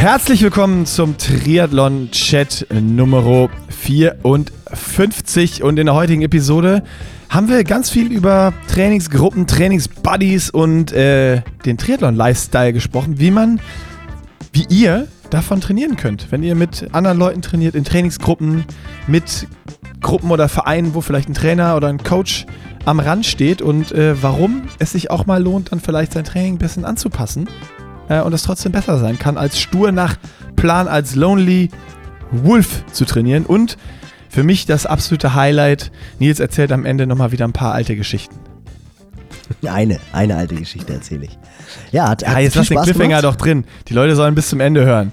Herzlich willkommen zum Triathlon-Chat Nummer 54 und in der heutigen Episode haben wir ganz viel über Trainingsgruppen, Trainingsbuddies und äh, den Triathlon-Lifestyle gesprochen, wie man, wie ihr davon trainieren könnt. Wenn ihr mit anderen Leuten trainiert, in Trainingsgruppen, mit Gruppen oder Vereinen, wo vielleicht ein Trainer oder ein Coach am Rand steht und äh, warum es sich auch mal lohnt, dann vielleicht sein Training ein bisschen anzupassen äh, und es trotzdem besser sein kann, als stur nach Plan als Lonely Wolf zu trainieren und für mich das absolute Highlight. Nils erzählt am Ende nochmal wieder ein paar alte Geschichten. Eine, eine alte Geschichte erzähle ich. Ja, hat, Ja, hat jetzt viel lass den Spaß Cliffhanger gemacht. doch drin. Die Leute sollen bis zum Ende hören.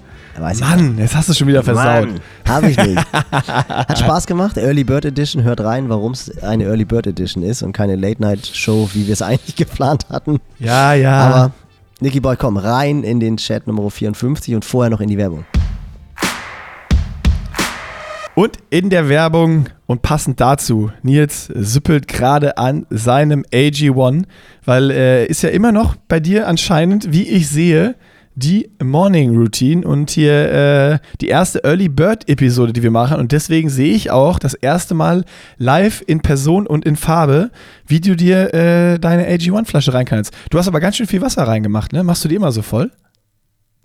Mann, jetzt hast du schon wieder versaut. Hab ich nicht. Hat Spaß gemacht. Early Bird Edition, hört rein, warum es eine Early Bird Edition ist und keine Late Night Show, wie wir es eigentlich geplant hatten. Ja, ja. Aber Nicky Boy, komm rein in den Chat Nummer 54 und vorher noch in die Werbung. Und in der Werbung und passend dazu, Nils süppelt gerade an seinem AG1, weil äh, ist ja immer noch bei dir anscheinend, wie ich sehe, die Morning Routine und hier äh, die erste Early Bird Episode, die wir machen. Und deswegen sehe ich auch das erste Mal live in Person und in Farbe, wie du dir äh, deine AG1-Flasche rein kannst. Du hast aber ganz schön viel Wasser reingemacht, ne? Machst du die immer so voll?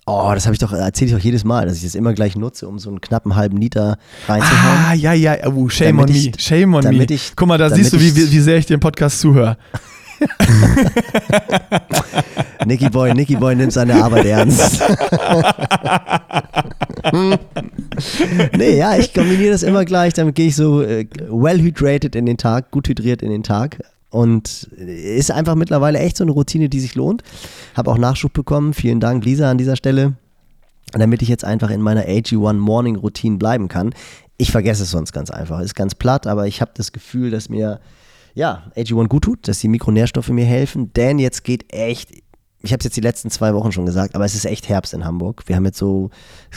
Oh, das habe ich doch, erzähle ich doch jedes Mal, dass ich das immer gleich nutze, um so einen knappen halben Liter reinzuhauen. Ah, ja, ja, oh, shame Damit on ich- me, shame on me. ich- Guck mal, da siehst du, wie, wie sehr ich dir im Podcast zuhöre. Nicky Boy, Nicky Boy nimmt seine Arbeit ernst. nee, ja, ich kombiniere das immer gleich, damit gehe ich so äh, well hydrated in den Tag, gut hydriert in den Tag. Und ist einfach mittlerweile echt so eine Routine, die sich lohnt. Habe auch Nachschub bekommen. Vielen Dank, Lisa, an dieser Stelle. Damit ich jetzt einfach in meiner AG1 Morning Routine bleiben kann. Ich vergesse es sonst ganz einfach. Ist ganz platt, aber ich habe das Gefühl, dass mir ja, AG1 gut tut, dass die Mikronährstoffe mir helfen, denn jetzt geht echt, ich habe es jetzt die letzten zwei Wochen schon gesagt, aber es ist echt Herbst in Hamburg. Wir haben jetzt so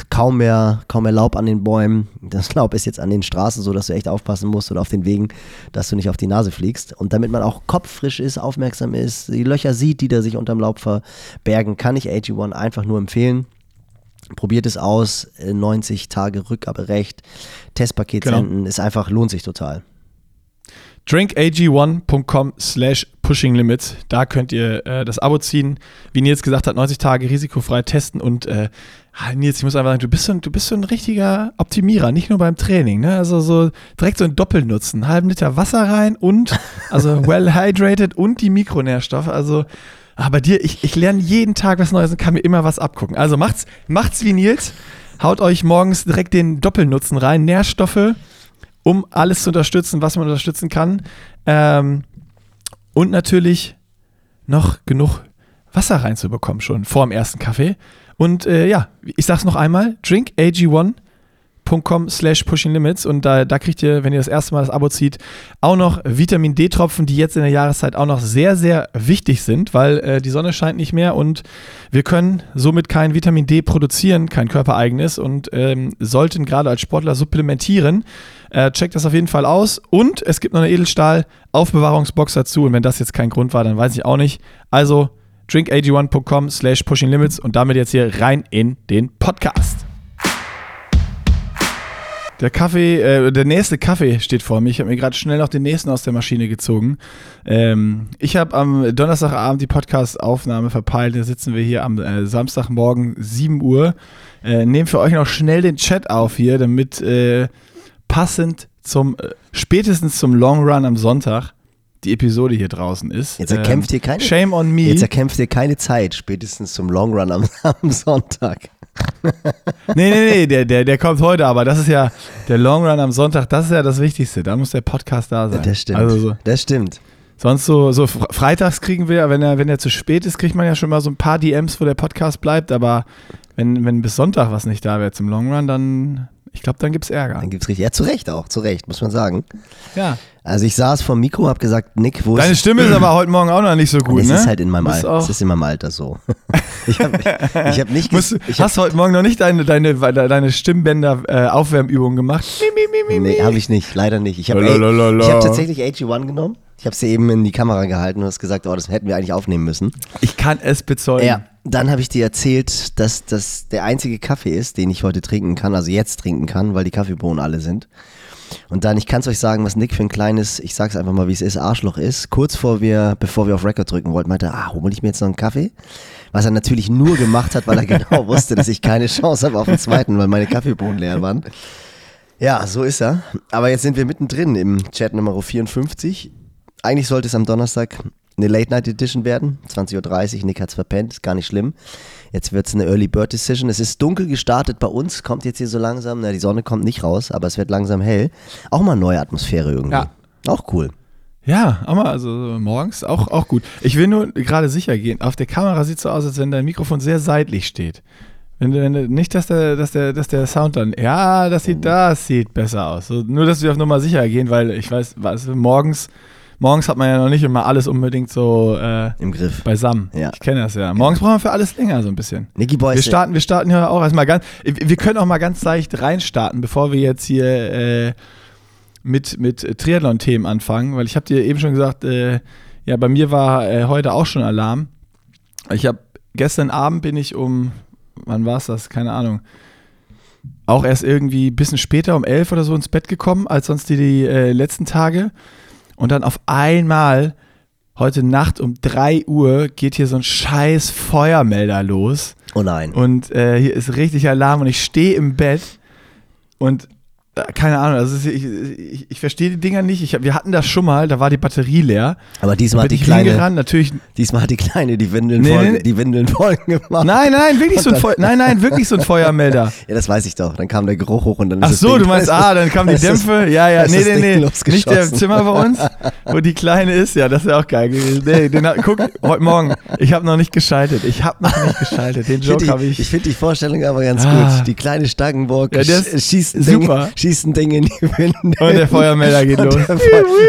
kaum mehr, kaum mehr Laub an den Bäumen. Das Laub ist jetzt an den Straßen so, dass du echt aufpassen musst oder auf den Wegen, dass du nicht auf die Nase fliegst. Und damit man auch kopffrisch ist, aufmerksam ist, die Löcher sieht, die da sich unterm Laub verbergen, kann ich AG1 einfach nur empfehlen. Probiert es aus, äh, 90 Tage Rückgaberecht, Testpaket Genau. senden, ist einfach, lohnt sich total. drinkag1.com slash pushinglimits. Da könnt ihr äh, das Abo ziehen. Wie Nils gesagt hat, 90 Tage risikofrei testen. Und äh, ah, Nils, ich muss einfach sagen, du bist, so ein, du bist so ein richtiger Optimierer, nicht nur beim Training. Ne? Also so direkt so ein Doppelnutzen. Einen halben Liter Wasser rein und also well hydrated und die Mikronährstoffe. Also ah, bei dir, ich, ich lerne jeden Tag was Neues und kann mir immer was abgucken. Also macht's, macht's wie Nils. Haut euch morgens direkt den Doppelnutzen rein. Nährstoffe, um alles zu unterstützen, was man unterstützen kann. Ähm, und natürlich noch genug Wasser reinzubekommen schon vor dem ersten Kaffee. Und äh, ja, ich sag's noch einmal, drinkag1.com slash pushing limits und da, da kriegt ihr, wenn ihr das erste Mal das Abo zieht, auch noch Vitamin D-Tropfen, die jetzt in der Jahreszeit auch noch sehr, sehr wichtig sind, weil äh, die Sonne scheint nicht mehr und wir können somit kein Vitamin D produzieren, kein körpereigenes und ähm, sollten gerade als Sportler supplementieren. Äh, checkt das auf jeden Fall aus. Und es gibt noch eine Edelstahl-Aufbewahrungsbox dazu. Und wenn das jetzt kein Grund war, dann weiß ich auch nicht. Also drinkag1.com slash pushing limits und damit jetzt hier rein in den Podcast. Der Kaffee, äh, der nächste Kaffee steht vor mir. Ich habe mir gerade schnell noch den nächsten aus der Maschine gezogen. Ähm, ich habe am Donnerstagabend die Podcast-Aufnahme verpeilt. Da sitzen wir hier am äh, Samstagmorgen 7 Uhr. Äh, nehmen für euch noch schnell den Chat auf hier, damit äh, passend zum, äh, spätestens zum Long Run am Sonntag die Episode hier draußen ist. Jetzt erkämpft ihr keine- Shame on me. Jetzt erkämpft ihr keine Zeit, spätestens zum Long Run am, am Sonntag. Nee, nee, nee, der, der, der kommt heute, aber das ist ja der Long Run am Sonntag, das ist ja das Wichtigste. Da muss der Podcast da sein. Das stimmt. Also so, Das stimmt. sonst so, so fr- freitags kriegen wir, wenn er, wenn er zu spät ist, kriegt man ja schon mal so ein paar DMs, wo der Podcast bleibt, aber wenn, wenn bis Sonntag was nicht da wäre zum Long Run, dann, ich glaube, dann gibt's Ärger. Dann gibt's richtig. Ja, zu Recht auch, zu Recht, muss man sagen. Ja. Also ich saß vor dem Mikro, hab gesagt, Nick, wo Deine ist. Stimme ist aber heute Morgen auch noch nicht so gut, es ne? ist halt in meinem Alter. Es ist in meinem Alter so. ich habe ich hab nicht Musst, ich hast du heute Morgen noch nicht deine, deine, deine Stimmbänder-Aufwärmübung gemacht? Mi, mi, mi, mi, Nee, habe ich nicht, leider nicht. Ich habe hab tatsächlich AG1 genommen. Ich habe sie eben in die Kamera gehalten und hast gesagt, oh, das hätten wir eigentlich aufnehmen müssen. Ich kann es bezeugen. Ja, dann habe ich dir erzählt, dass das der einzige Kaffee ist, den ich heute trinken kann, also jetzt trinken kann, weil die Kaffeebohnen alle sind. Und dann, ich kann es euch sagen, was Nick für ein kleines, ich sag's einfach mal, wie es ist, Arschloch ist. Kurz vor wir, bevor wir auf Record drücken wollten, meinte, ah, hol ich mir jetzt noch einen Kaffee? Was er natürlich nur gemacht hat, weil er genau wusste, dass ich keine Chance habe auf den zweiten, weil meine Kaffeebohnen leer waren. Ja, so ist er. Aber jetzt sind wir mittendrin im Chat Nummer 54. Eigentlich sollte es am Donnerstag eine Late Night Edition werden. 20.30 Uhr, Nick hat's verpennt, ist gar nicht schlimm. Jetzt wird's eine Early Bird Decision. Es ist dunkel gestartet bei uns, kommt jetzt hier so langsam. Na, die Sonne kommt nicht raus, aber es wird langsam hell. Auch mal neue Atmosphäre irgendwie. Ja. Auch cool. Ja, auch mal, also morgens auch, auch gut. Ich will nur gerade sicher gehen. Auf der Kamera sieht so aus, als wenn dein Mikrofon sehr seitlich steht. Wenn du, wenn nicht, dass der, dass, der, dass der Sound dann, ja, das sieht, das sieht besser aus. So, nur, dass wir auf Nummer sicher gehen, weil ich weiß, was, morgens, morgens hat man ja noch nicht immer alles unbedingt so äh, Im Griff. beisammen. Ja. Ich kenne das ja. Morgens brauchen wir für alles länger so ein bisschen. Nicky Boy Wir starten, wir starten ja auch erstmal ganz, wir können auch mal ganz leicht reinstarten, bevor wir jetzt hier äh, mit, mit Triathlon-Themen anfangen, weil ich habe dir eben schon gesagt, äh, ja, bei mir war äh, heute auch schon Alarm. Ich habe gestern Abend bin ich um, wann war es das? Keine Ahnung. Auch erst irgendwie ein bisschen später, um elf oder so ins Bett gekommen, als sonst die, die äh, letzten Tage. Und dann auf einmal, heute Nacht um 3 Uhr, geht hier so ein scheiß Feuermelder los. Oh nein. Und äh, hier ist richtig Alarm und ich stehe im Bett und keine Ahnung, also ist- ich, ich, ich verstehe die Dinger nicht. Ich, wir hatten das schon mal, da war die Batterie leer. Aber diesmal hat die Kleine, hingerannt, natürlich. diesmal hat die Kleine die Windeln, Nee, voll, nee. die Windeln voll gemacht. Nein, nein, wirklich so ein Feu nein, nein, wirklich so ein Feuermelder. Ja, das weiß ich doch. Dann kam der Geruch hoch und dann ist Ach so, Ding- du meinst, ah, dann kamen die ist Dämpfe. Ja, ja, ist nee, nee, nee. Nicht der Zimmer bei uns, wo die Kleine ist. Ja, das wäre auch geil gewesen. Nee, den, hat- guck, heute Morgen, ich habe noch nicht geschaltet. Ich habe noch nicht geschaltet. Den finde Joke habe ich. ich find die Vorstellung aber ganz Ah. gut. Die kleine Stangenburg Ja, ist schießt, super. Ding, schießt ein Ding in die Winde. Und der Feuermelder geht los. Feu-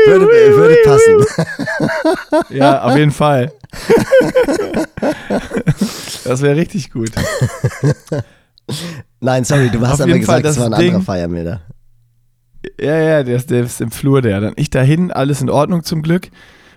würde, würde passen. Ja, auf jeden Fall. Das wäre richtig gut. Nein, sorry, du hast Auf aber gesagt, das das war ein anderer Ding- Feiermelder. Ja, ja, der ist, der ist im Flur der. Dann ich dahin, alles in Ordnung zum Glück.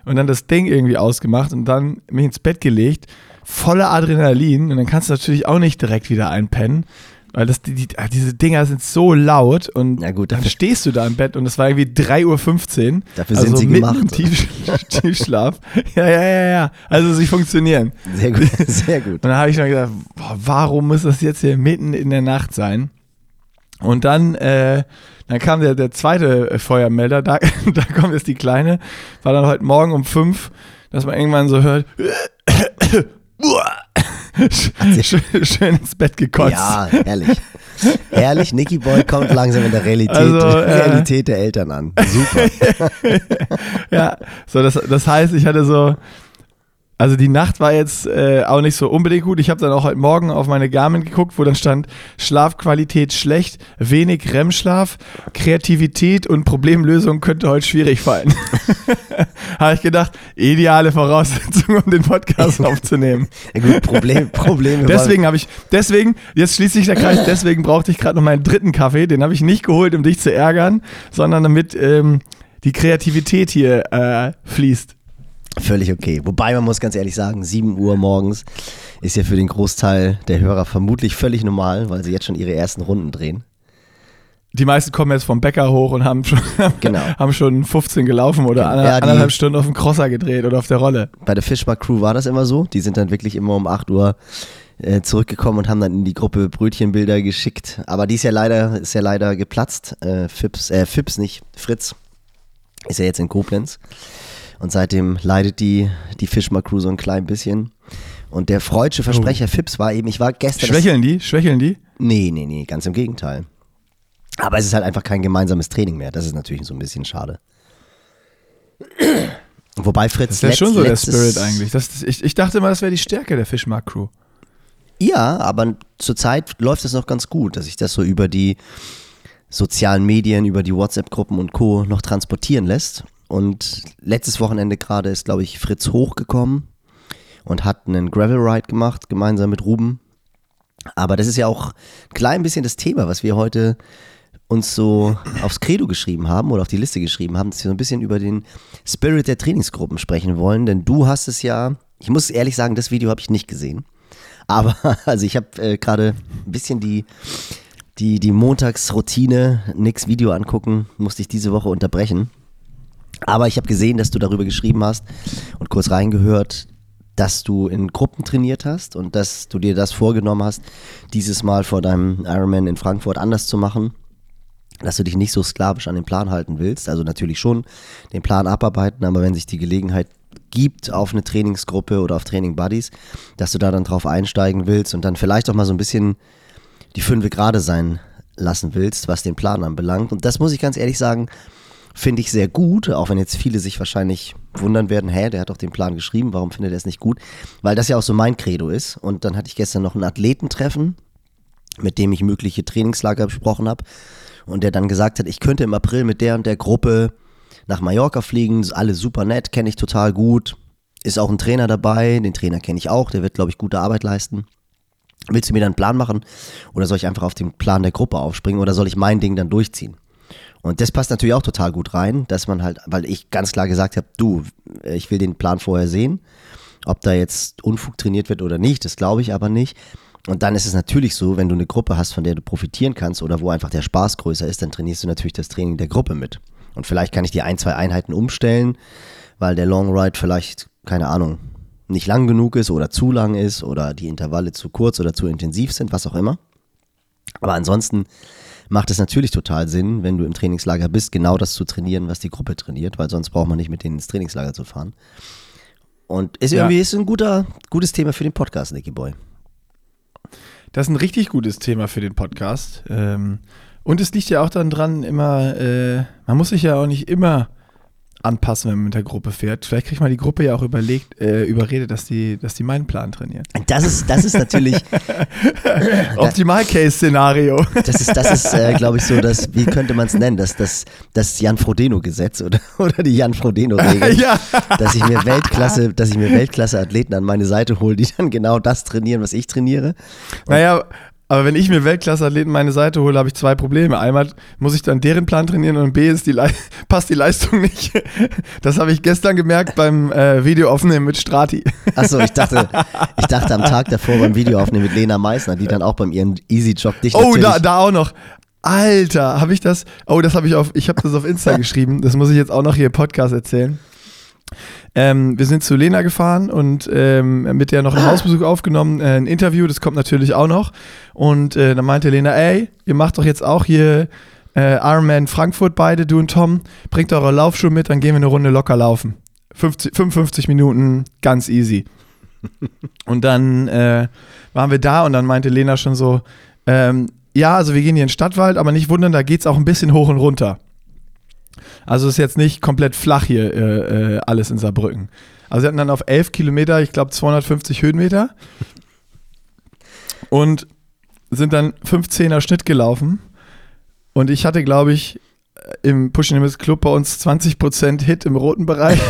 Und dann das Ding irgendwie ausgemacht und dann mich ins Bett gelegt. Voller Adrenalin. Und dann kannst du natürlich auch nicht direkt wieder einpennen. Weil das, die, die, ah, diese Dinger sind so laut und Na gut, dann dafür- stehst du da im Bett und es war irgendwie 3.15 Uhr. Dafür also sind sie mitten gemacht. Im Tief, Tiefschlaf. Ja, ja, ja, ja. Also sie funktionieren. Sehr gut, sehr gut. Und dann habe ich noch gedacht, boah, warum muss das jetzt hier mitten in der Nacht sein? Und dann, äh, dann kam der, der zweite Feuermelder, da, da kommt jetzt die Kleine, war dann heute Morgen um fünf, dass man irgendwann so hört, schön, schön ins Bett gekotzt. Ja, herrlich. Herrlich, Nicky Boy kommt langsam in der Realität, Also, äh, Realität der Eltern an. Super. Ja, so das, das heißt, ich hatte so, also die Nacht war jetzt äh, auch nicht so unbedingt gut. Ich habe dann auch heute Morgen auf meine Garmin geguckt, wo dann stand Schlafqualität schlecht, wenig REM-Schlaf, Kreativität und Problemlösung könnte heute schwierig fallen. habe ich gedacht, ideale Voraussetzung, um den Podcast aufzunehmen. Ja, gut, Problem, Probleme. Deswegen habe ich, deswegen, jetzt schließt sich der Kreis, deswegen brauchte ich gerade noch meinen dritten Kaffee. Den habe ich nicht geholt, um dich zu ärgern, sondern damit ähm, die Kreativität hier äh, fließt. Völlig okay. Wobei man muss ganz ehrlich sagen, 7 Uhr morgens ist ja für den Großteil der Hörer vermutlich völlig normal, weil sie jetzt schon ihre ersten Runden drehen. Die meisten kommen jetzt vom Bäcker hoch und haben schon, Genau. haben schon 15 gelaufen oder Genau. ander- Ja, die- anderthalb Stunden auf dem Crosser gedreht oder auf der Rolle. Bei der Fischbar Crew war das immer so. Die sind dann wirklich immer um 8 Uhr äh, zurückgekommen und haben dann in die Gruppe Brötchenbilder geschickt. Aber die ist ja leider, ist ja leider geplatzt. Äh, Fips, äh, Fips nicht, Fritz ist ja jetzt in Koblenz. Und seitdem leidet die, die Fischbar Crew so ein klein bisschen. Und der freudsche Versprecher Fips war eben, ich war gestern. Schwächeln die? Schwächeln die? Nee, nee, nee, ganz im Gegenteil. Aber es ist halt einfach kein gemeinsames Training mehr. Das ist natürlich so ein bisschen schade. Wobei Fritz Das ist ja letzt- schon so der Spirit eigentlich. Das, das- ich, ich dachte immer, das wäre die Stärke der Fischmarkt-Crew. Ja, aber zurzeit läuft es noch ganz gut, dass sich das so über die sozialen Medien, über die WhatsApp-Gruppen und Co. noch transportieren lässt. Und letztes Wochenende gerade ist, glaube ich, Fritz hochgekommen und hat einen Gravel Ride gemacht, gemeinsam mit Ruben. Aber das ist ja auch ein klein bisschen das Thema, was wir heute uns so aufs Credo geschrieben haben oder auf die Liste geschrieben haben, dass wir so ein bisschen über den Spirit der Trainingsgruppen sprechen wollen. Denn du hast es ja, ich muss ehrlich sagen, das Video habe ich nicht gesehen. Aber also ich habe äh, gerade ein bisschen die, die, die Montagsroutine, nix Video angucken, musste ich diese Woche unterbrechen. Aber ich habe gesehen, dass du darüber geschrieben hast und kurz reingehört, dass du in Gruppen trainiert hast und dass du dir das vorgenommen hast, dieses Mal vor deinem Ironman in Frankfurt anders zu machen. Dass du dich nicht so sklavisch an den Plan halten willst. Also natürlich schon den Plan abarbeiten, aber wenn sich die Gelegenheit gibt auf eine Trainingsgruppe oder auf Training Buddies, dass du da dann drauf einsteigen willst und dann vielleicht auch mal so ein bisschen die Fünfe gerade sein lassen willst, was den Plan anbelangt. Und das muss ich ganz ehrlich sagen, finde ich sehr gut, auch wenn jetzt viele sich wahrscheinlich wundern werden, hä, der hat doch den Plan geschrieben, warum findet er es nicht gut? Weil das ja auch so mein Credo ist. Und dann hatte ich gestern noch ein Athletentreffen, mit dem ich mögliche Trainingslager besprochen habe. Und der dann gesagt hat, ich könnte im April mit der und der Gruppe nach Mallorca fliegen, alle super nett, kenne ich total gut. Ist auch ein Trainer dabei, den Trainer kenne ich auch, der wird, glaube ich, gute Arbeit leisten. Willst du mir dann einen Plan machen oder soll ich einfach auf den Plan der Gruppe aufspringen oder soll ich mein Ding dann durchziehen? Und das passt natürlich auch total gut rein, dass man halt, weil ich ganz klar gesagt habe, du, ich will den Plan vorher sehen. Ob da jetzt Unfug trainiert wird oder nicht, das glaube ich aber nicht. Und dann ist es natürlich so, wenn du eine Gruppe hast, von der du profitieren kannst oder wo einfach der Spaß größer ist, dann trainierst du natürlich das Training der Gruppe mit. Und vielleicht kann ich die ein, zwei Einheiten umstellen, weil der Long Ride vielleicht, keine Ahnung, nicht lang genug ist oder zu lang ist oder die Intervalle zu kurz oder zu intensiv sind, was auch immer. Aber ansonsten macht es natürlich total Sinn, wenn du im Trainingslager bist, genau das zu trainieren, was die Gruppe trainiert, weil sonst braucht man nicht mit denen ins Trainingslager zu fahren. Und ist irgendwie ja. ist ein guter, gutes Thema für den Podcast, Nicky Boy. Das ist ein richtig gutes Thema für den Podcast. Ähm, und es liegt ja auch dann dran, immer, äh, man muss sich ja auch nicht immer anpassen, wenn man mit der Gruppe fährt. Vielleicht kriegt man die Gruppe ja auch überlegt, äh, überredet, dass die, dass die meinen Plan trainieren. Das ist, das ist natürlich Optimal-Case-Szenario. Das ist, das ist, äh, glaube ich, so, dass, wie könnte man es nennen? Das, das, das Jan Frodeno-Gesetz oder, oder die Jan Frodeno-Regel. ja. Dass ich mir Weltklasse, dass ich mir Weltklasse-Athleten an meine Seite hole, die dann genau das trainieren, was ich trainiere. Und naja, aber wenn ich mir Weltklasse-Athleten meine Seite hole, habe ich zwei Probleme. Einmal muss ich dann deren Plan trainieren und B ist die passt die Leistung nicht. Das habe ich gestern gemerkt beim äh, Videoaufnehmen mit Strati. Achso, ich dachte, ich dachte am Tag davor beim Videoaufnehmen mit Lena Meissner, die dann auch beim ihren Easy Jog dich Oh, da, da auch noch. Alter, habe ich das? Oh, das habe ich auf, ich habe das auf Insta geschrieben. Das muss ich jetzt auch noch hier im Podcast erzählen. Ähm, wir sind zu Lena gefahren und ähm, mit der noch einen Hausbesuch aufgenommen, äh, ein Interview, das kommt natürlich auch noch. Und äh, dann meinte Lena, ey, ihr macht doch jetzt auch hier äh, Ironman Frankfurt beide, du und Tom, bringt eure Laufschuhe mit, dann gehen wir eine Runde locker laufen. 50, 55 Minuten, ganz easy. und dann äh, waren wir da und dann meinte Lena schon so, ähm, ja, also wir gehen hier in den Stadtwald, aber nicht wundern, da geht es auch ein bisschen hoch und runter. Also ist jetzt nicht komplett flach hier äh, äh, alles in Saarbrücken. Also sie hatten dann auf 11 Kilometer, ich glaube 250 Höhenmeter und sind dann 15er Schnitt gelaufen. Und ich hatte, glaube ich, im Pushing Limits Club bei uns 20% Hit im roten Bereich,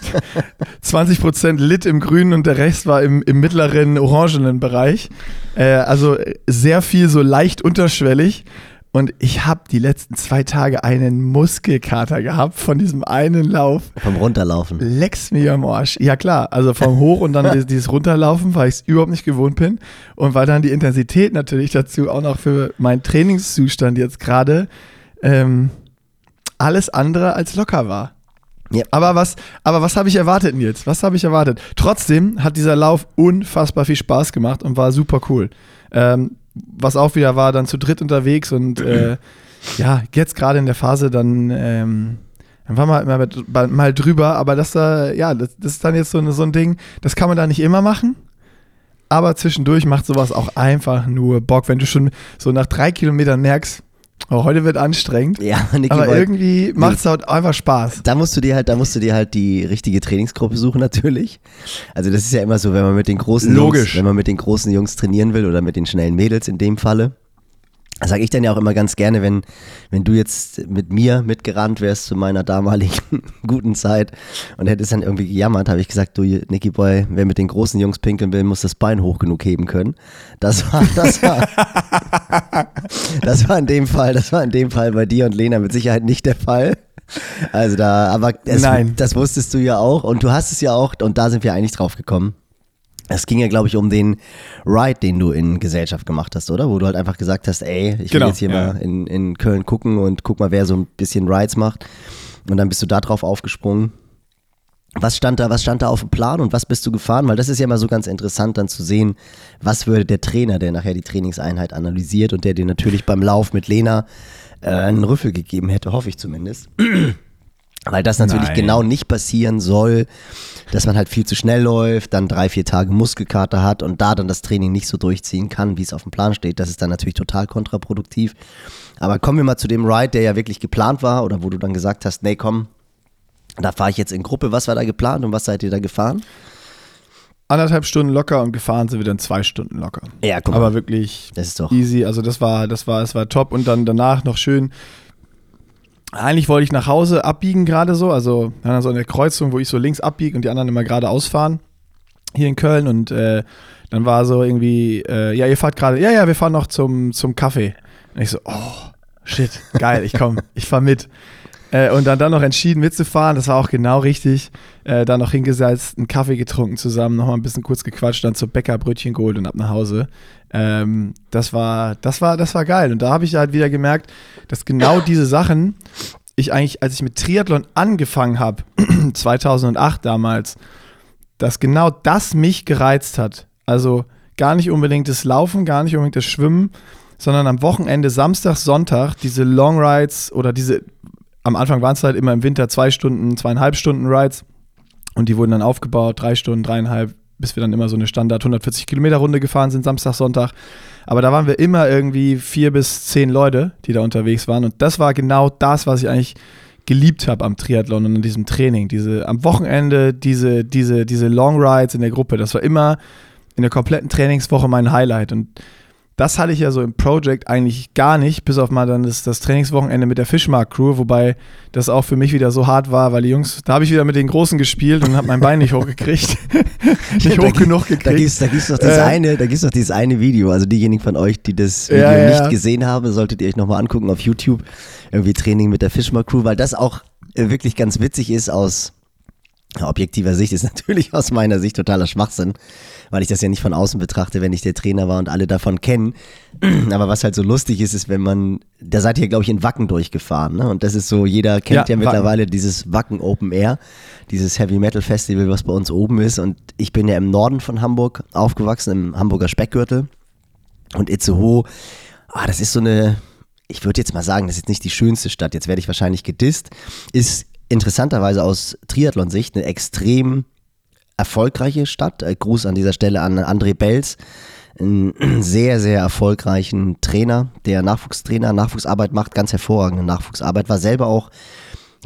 20% Lit im grünen und der Rest war im, im mittleren orangenen Bereich. Äh, also sehr viel so leicht unterschwellig. Und ich habe die letzten zwei Tage einen Muskelkater gehabt von diesem einen Lauf. Vom Runterlaufen. Lex mir am Arsch. Ja klar, also vom Hoch und dann dieses Runterlaufen, weil ich es überhaupt nicht gewohnt bin. Und weil dann die Intensität natürlich dazu auch noch für meinen Trainingszustand jetzt gerade ähm, alles andere als locker war. Ja. Aber was, aber was habe ich erwartet, Nils? Was habe ich erwartet? Trotzdem hat dieser Lauf unfassbar viel Spaß gemacht und war super cool. Ähm, was auch wieder war, dann zu dritt unterwegs und äh, ja, jetzt gerade in der Phase dann, ähm, dann war mal, mal, mal drüber, aber das, äh, ja, das, das, ist dann jetzt so, so ein Ding, das kann man da nicht immer machen. Aber zwischendurch macht sowas auch einfach nur Bock, wenn du schon so nach drei Kilometern merkst, Oh, heute wird anstrengend. Ja, Niki aber irgendwie macht es halt einfach Spaß. Da musst du dir halt, da musst du dir halt die richtige Trainingsgruppe suchen natürlich. Also das ist ja immer so, wenn man mit den großen Logisch. Jungs, wenn man mit den großen Jungs trainieren will oder mit den schnellen Mädels in dem Falle, sage ich dann ja auch immer ganz gerne, wenn, wenn du jetzt mit mir mitgerannt wärst zu meiner damaligen guten Zeit und hättest dann irgendwie gejammert, habe ich gesagt, du Nicky Boy, wer mit den großen Jungs pinkeln will, muss das Bein hoch genug heben können. Das war, das war, das war in dem Fall, das war in dem Fall bei dir und Lena mit Sicherheit nicht der Fall. Also da, aber es, Nein. das wusstest du ja auch und du hast es ja auch und da sind wir eigentlich drauf gekommen. Es ging ja, glaube ich, um den Ride, den du in Gesellschaft gemacht hast, oder? Wo du halt einfach gesagt hast, ey, ich will Genau, jetzt hier ja. mal in, in Köln gucken und guck mal, wer so ein bisschen Rides macht. Und dann bist du da drauf aufgesprungen. Was stand da, was stand da auf dem Plan und was bist du gefahren? Weil das ist ja immer so ganz interessant dann zu sehen, was würde der Trainer, der nachher die Trainingseinheit analysiert und der dir natürlich beim Lauf mit Lena äh, einen Rüffel gegeben hätte, hoffe ich zumindest. Weil das natürlich Nein. genau nicht passieren soll, dass man halt viel zu schnell läuft, dann drei, vier Tage Muskelkater hat und da dann das Training nicht so durchziehen kann, wie es auf dem Plan steht. Das ist dann natürlich total kontraproduktiv. Aber kommen wir mal zu dem Ride, der ja wirklich geplant war oder wo du dann gesagt hast, nee, komm, da fahre ich jetzt in Gruppe. Was war da geplant und was seid ihr da gefahren? Anderthalb Stunden locker und gefahren sind wir dann zwei Stunden locker. Ja, guck Aber wirklich Das ist doch. easy. Also das war, das war, es war top. Und dann danach noch schön. Eigentlich wollte ich nach Hause abbiegen gerade so. Also waren so an Kreuzung, wo ich so links abbiege und die anderen immer geradeaus fahren. Hier in Köln. Und äh, dann war so irgendwie, äh, ja, ihr fahrt gerade, ja, ja, wir fahren noch zum, zum Kaffee. Und ich so, oh, shit, geil, ich komme, ich fahr mit. Äh, und dann, dann noch entschieden mitzufahren, das war auch genau richtig. Äh, dann noch hingesetzt, einen Kaffee getrunken zusammen, nochmal ein bisschen kurz gequatscht, dann zur Bäcker Brötchen geholt und ab nach Hause. Ähm, das war, das war, das war geil. Und da habe ich halt wieder gemerkt, dass genau diese Sachen, ich eigentlich, als ich mit Triathlon angefangen habe, 2008 damals, dass genau das mich gereizt hat. Also gar nicht unbedingt das Laufen, gar nicht unbedingt das Schwimmen, sondern am Wochenende, Samstag, Sonntag, diese Long Rides oder diese, am Anfang waren es halt immer im Winter zwei Stunden, zweieinhalb Stunden Rides und die wurden dann aufgebaut, drei Stunden, dreieinhalb, bis wir dann immer so eine Standard 140 Kilometer Runde gefahren sind, Samstag, Sonntag. Aber da waren wir immer irgendwie vier bis zehn Leute, die da unterwegs waren und das war genau das, was ich eigentlich geliebt habe am Triathlon und an diesem Training. Diese, am Wochenende diese, diese, diese Long Rides in der Gruppe, das war immer in der kompletten Trainingswoche mein Highlight und das hatte ich ja so im Project eigentlich gar nicht, bis auf mal dann das, das Trainingswochenende mit der Fischmark-Crew, wobei das auch für mich wieder so hart war, weil die Jungs, da habe ich wieder mit den Großen gespielt und habe mein Bein nicht hochgekriegt. nicht hoch gibt- genug Da gekriegt. gibt's, da gibt's doch dieses Äh. eine, da gibt's doch dieses eine Video. Also diejenigen von euch, die das Video Ja, nicht ja. gesehen haben, solltet ihr euch nochmal angucken auf YouTube. Irgendwie Training mit der Fischmark Crew, weil das auch äh, wirklich ganz witzig ist aus objektiver Sicht, ist natürlich aus meiner Sicht totaler Schwachsinn, weil ich das ja nicht von außen betrachte, wenn ich der Trainer war und alle davon kennen. Aber was halt so lustig ist, ist, wenn man, da seid ihr, glaube ich, in Wacken durchgefahren, ne? Und das ist so, jeder kennt ja, Ja, Wacken. mittlerweile dieses Wacken Open Air, dieses Heavy Metal Festival, was bei uns oben ist. Und ich bin ja im Norden von Hamburg aufgewachsen, im Hamburger Speckgürtel. Und Itzehoe, ah, das ist so eine, ich würde jetzt mal sagen, das ist jetzt nicht die schönste Stadt, jetzt werde ich wahrscheinlich gedisst, ist interessanterweise aus Triathlon-Sicht eine extrem erfolgreiche Stadt. Äh, Gruß an dieser Stelle an André Belz, einen sehr, sehr erfolgreichen Trainer, der Nachwuchstrainer, Nachwuchsarbeit macht, ganz hervorragende Nachwuchsarbeit, war selber auch,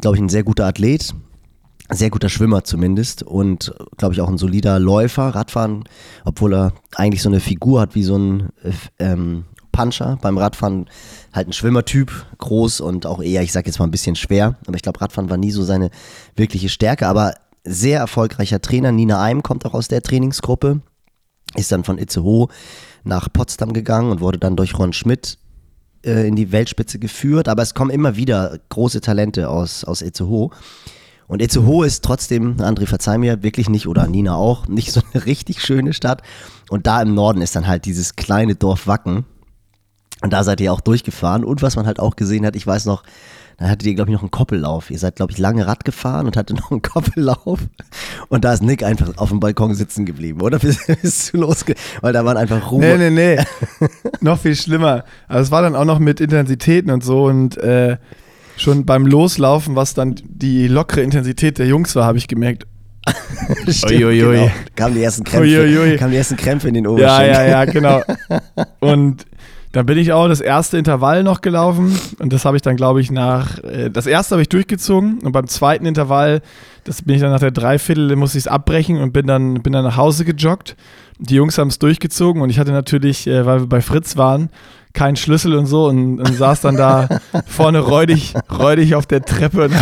glaube ich, ein sehr guter Athlet, sehr guter Schwimmer zumindest und glaube ich auch ein solider Läufer, Radfahren, obwohl er eigentlich so eine Figur hat wie so ein äh, ähm, Puncher. Beim Radfahren halt ein Schwimmertyp, groß und auch eher, ich sag jetzt mal ein bisschen schwer, aber ich glaube Radfahren war nie so seine wirkliche Stärke, aber sehr erfolgreicher Trainer. Nina Eim kommt auch aus der Trainingsgruppe, ist dann von Itzehoe nach Potsdam gegangen und wurde dann durch Ron Schmidt äh, in die Weltspitze geführt, aber es kommen immer wieder große Talente aus, aus Itzehoe. Und Itzehoe ist trotzdem, André, verzeih mir, wirklich nicht, oder Nina auch, nicht so eine richtig schöne Stadt. Und da im Norden ist dann halt dieses kleine Dorf Wacken. Und da seid ihr auch durchgefahren. Und was man halt auch gesehen hat, ich weiß noch, da hattet ihr, glaube ich, noch einen Koppellauf. Ihr seid, glaube ich, lange Rad gefahren und hattet noch einen Koppellauf. Und da ist Nick einfach auf dem Balkon sitzen geblieben, oder? Bist, bist du losge... Weil da waren einfach Ruhe. Nee, nee, nee. noch viel schlimmer. Also es war dann auch noch mit Intensitäten und so und äh, schon beim Loslaufen, was dann die lockere Intensität der Jungs war, habe ich gemerkt. Stimmt, Uiuiui. genau. Kamen die ersten Krämpfe, Uiuiui. kamen die ersten Krämpfe in den Ja, Oberschenkeln. ja, ja, genau. Und dann bin ich auch das erste Intervall noch gelaufen und das habe ich dann, glaube ich, nach, äh, das erste habe ich durchgezogen und beim zweiten Intervall, das bin ich dann nach der Dreiviertel, musste ich es abbrechen und bin dann, bin dann nach Hause gejoggt. Die Jungs haben es durchgezogen und ich hatte natürlich, äh, weil wir bei Fritz waren, keinen Schlüssel und so und, und saß dann da vorne räudig, räudig auf der Treppe und,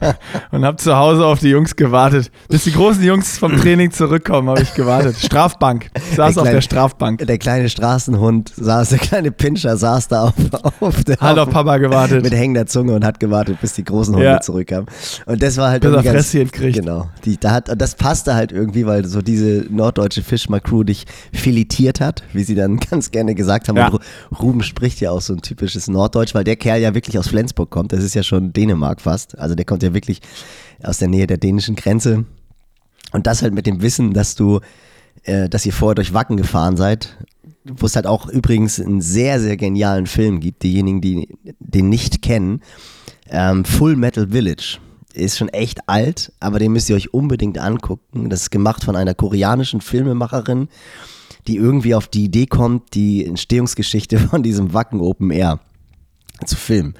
und hab zu Hause auf die Jungs gewartet. Bis die großen Jungs vom Training zurückkommen, habe ich gewartet. Strafbank. Ich saß Der auf kleine- der Strafbank. Der kleine Straßenhund saß, der kleine Pinscher saß da auf, auf der Hat auf Papa gewartet. mit hängender Zunge und hat gewartet, bis die großen Hunde Ja. zurückkamen. Und das war halt Bis irgendwie ganz, kriegt. Genau. Die, da hat, und das passte halt irgendwie, weil so diese norddeutsche Fischmar-Crew dich filetiert hat, wie sie dann ganz gerne gesagt haben. Ja. Und Ru- Ruben spricht ja auch so ein typisches Norddeutsch, weil der Kerl ja wirklich aus Flensburg kommt. Das ist ja schon Dänemark fast. Also der kommt ja wirklich aus der Nähe der dänischen Grenze. Und das halt mit dem Wissen, dass du, äh, dass ihr vorher durch Wacken gefahren seid, wo es halt auch übrigens einen sehr, sehr genialen Film gibt, diejenigen, die den nicht kennen, ähm, Full Metal Village. Ist schon echt alt, aber den müsst ihr euch unbedingt angucken. Das ist gemacht von einer koreanischen Filmemacherin, die irgendwie auf die Idee kommt, die Entstehungsgeschichte von diesem Wacken Open Air zu filmen.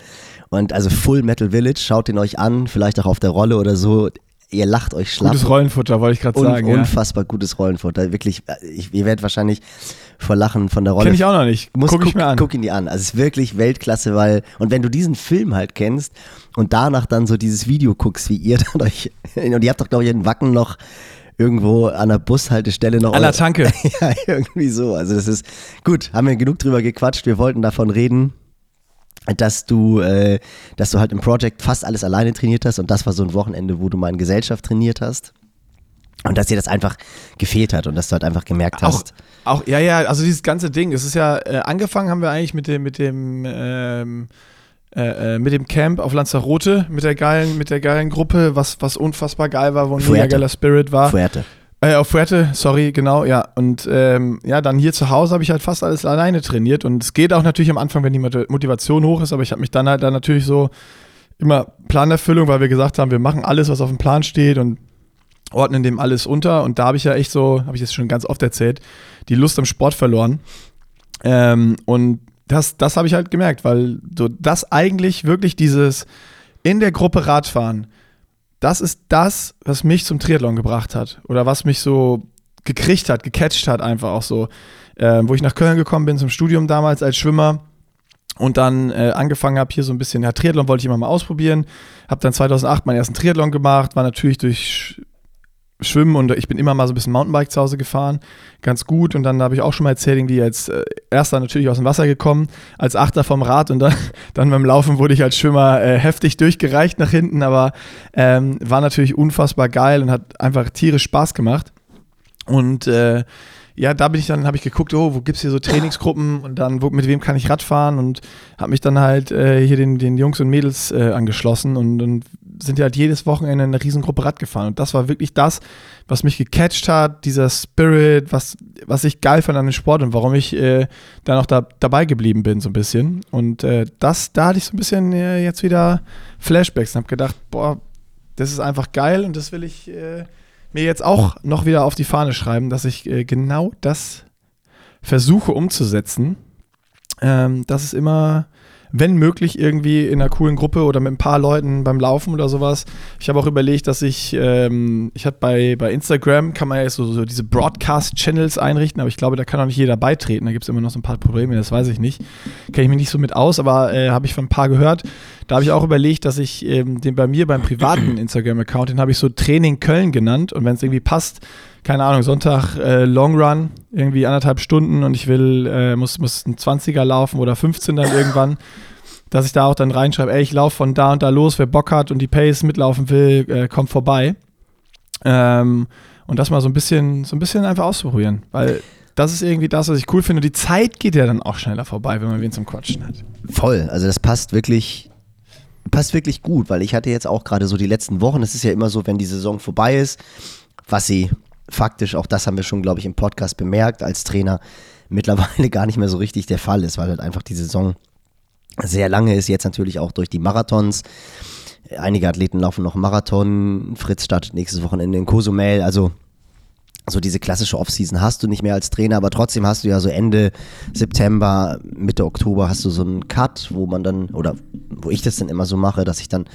Und also Full Metal Village, schaut den euch an, vielleicht auch auf der Rolle oder so. Ihr lacht euch schlapp. Gutes Rollenfutter, wollte ich gerade Un sagen. Ja. unfassbar gutes Rollenfutter. Wirklich, ich, ihr werdet wahrscheinlich vor Lachen von der Rolle. Kenn ich auch noch nicht. Muss, Guck ich guck, mir an. guck ihn dir an. Also es ist wirklich Weltklasse, weil, und wenn du diesen Film halt kennst und danach dann so dieses Video guckst, wie ihr dann euch, und ihr habt doch, glaube ich, in Wacken noch irgendwo an der Bushaltestelle noch. An der Tanke. ja, irgendwie so. Also das ist, gut, haben wir genug drüber gequatscht. Wir wollten davon reden, dass du, äh, dass du halt im Project fast alles alleine trainiert hast und das war so ein Wochenende, wo du mal in Gesellschaft trainiert hast. Und dass dir das einfach gefehlt hat und dass du halt einfach gemerkt Auch, hast. auch, ja, ja, also dieses ganze Ding, es ist ja, äh, angefangen haben wir eigentlich mit dem, mit dem, ähm, äh, äh, mit dem Camp auf Lanzarote, mit der geilen, mit der geilen Gruppe, was, was unfassbar geil war, wo ein mega geiler Spirit war. Fuerte. Äh, auf Fuerte, sorry, genau, ja. Und ähm, ja, dann hier zu Hause habe ich halt fast alles alleine trainiert. Und es geht auch natürlich am Anfang, wenn die Mot- Motivation hoch ist, aber ich habe mich dann halt dann natürlich so immer Planerfüllung, weil wir gesagt haben, wir machen alles, was auf dem Plan steht und ordnen dem alles unter. Und da habe ich ja echt so, habe ich jetzt schon ganz oft erzählt, die Lust am Sport verloren. Ähm, und das, das habe ich halt gemerkt, weil so das eigentlich wirklich dieses in der Gruppe Radfahren, das ist das, was mich zum Triathlon gebracht hat oder was mich so gekriegt hat, gecatcht hat einfach auch so. Ähm, wo ich nach Köln gekommen bin zum Studium damals als Schwimmer und dann äh, angefangen habe hier so ein bisschen, ja, Triathlon wollte ich immer mal ausprobieren, habe dann 2008 meinen ersten Triathlon gemacht, war natürlich durch Schwimmen und ich bin immer mal so ein bisschen Mountainbike zu Hause gefahren, ganz gut. Und dann habe ich auch schon mal erzählt, irgendwie als äh, erster natürlich aus dem Wasser gekommen, als Achter vom Rad und dann, dann beim Laufen wurde ich als Schwimmer äh, heftig durchgereicht nach hinten, aber ähm, war natürlich unfassbar geil und hat einfach tierisch Spaß gemacht. Und äh, ja, da bin ich dann, habe ich geguckt, oh, wo gibt es hier so Trainingsgruppen? Und dann, wo, mit wem kann ich Radfahren und habe mich dann halt äh, hier den, den Jungs und Mädels äh, angeschlossen. Und, und sind ja halt jedes Wochenende in einer Riesengruppe Rad gefahren. Und das war wirklich das, was mich gecatcht hat, dieser Spirit, was, was ich geil fand an dem Sport und warum ich äh, dann auch da, dabei geblieben bin, so ein bisschen. Und äh, das, da hatte ich so ein bisschen äh, jetzt wieder Flashbacks und habe gedacht, boah, das ist einfach geil und das will ich äh, mir jetzt auch noch wieder auf die Fahne schreiben, dass ich äh, genau das versuche umzusetzen. Ähm, dass es immer, wenn möglich, irgendwie in einer coolen Gruppe oder mit ein paar Leuten beim Laufen oder sowas. Ich habe auch überlegt, dass ich, ähm, ich hatte bei, bei Instagram, kann man ja so, so diese Broadcast-Channels einrichten, aber ich glaube, da kann auch nicht jeder beitreten. Da gibt es immer noch so ein paar Probleme, das weiß ich nicht. Kenne ich mich nicht so mit aus, aber äh, habe ich von ein paar gehört. Da habe ich auch überlegt, dass ich ähm, den bei mir beim privaten Instagram-Account, den habe ich so Training Köln genannt und wenn es irgendwie passt, keine Ahnung, Sonntag äh, Long Run, irgendwie anderthalb Stunden und ich will, äh, muss, muss ein 20er laufen oder 15 dann irgendwann, dass ich da auch dann reinschreibe, ey, ich laufe von da und da los, wer Bock hat und die Pace mitlaufen will, äh, kommt vorbei. Ähm, und das mal so ein bisschen, so ein bisschen einfach ausprobieren, weil das ist irgendwie das, was ich cool finde. Die Zeit geht ja dann auch schneller vorbei, wenn man wen zum Quatschen hat. Voll. Also das passt wirklich, passt wirklich gut, weil ich hatte jetzt auch gerade so die letzten Wochen, es ist ja immer so, wenn die Saison vorbei ist, was sie faktisch, auch das haben wir schon, glaube ich, im Podcast bemerkt, als Trainer mittlerweile gar nicht mehr so richtig der Fall ist, weil halt einfach die Saison sehr lange ist, jetzt natürlich auch durch die Marathons. Einige Athleten laufen noch Marathon, Fritz startet nächstes Wochenende in Cozumel, also so diese klassische Offseason hast du nicht mehr als Trainer, aber trotzdem hast du ja so Ende September, Mitte Oktober hast du so einen Cut, wo man dann, oder wo ich das dann immer so mache, dass ich dann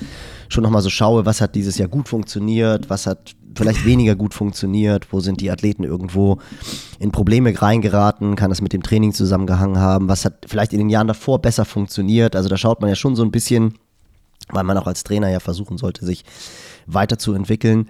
schon nochmal so schaue, was hat dieses Jahr gut funktioniert, was hat vielleicht weniger gut funktioniert, wo sind die Athleten irgendwo in Probleme reingeraten, kann das mit dem Training zusammengehangen haben, was hat vielleicht in den Jahren davor besser funktioniert, also da schaut man ja schon so ein bisschen, weil man auch als Trainer ja versuchen sollte, sich weiterzuentwickeln.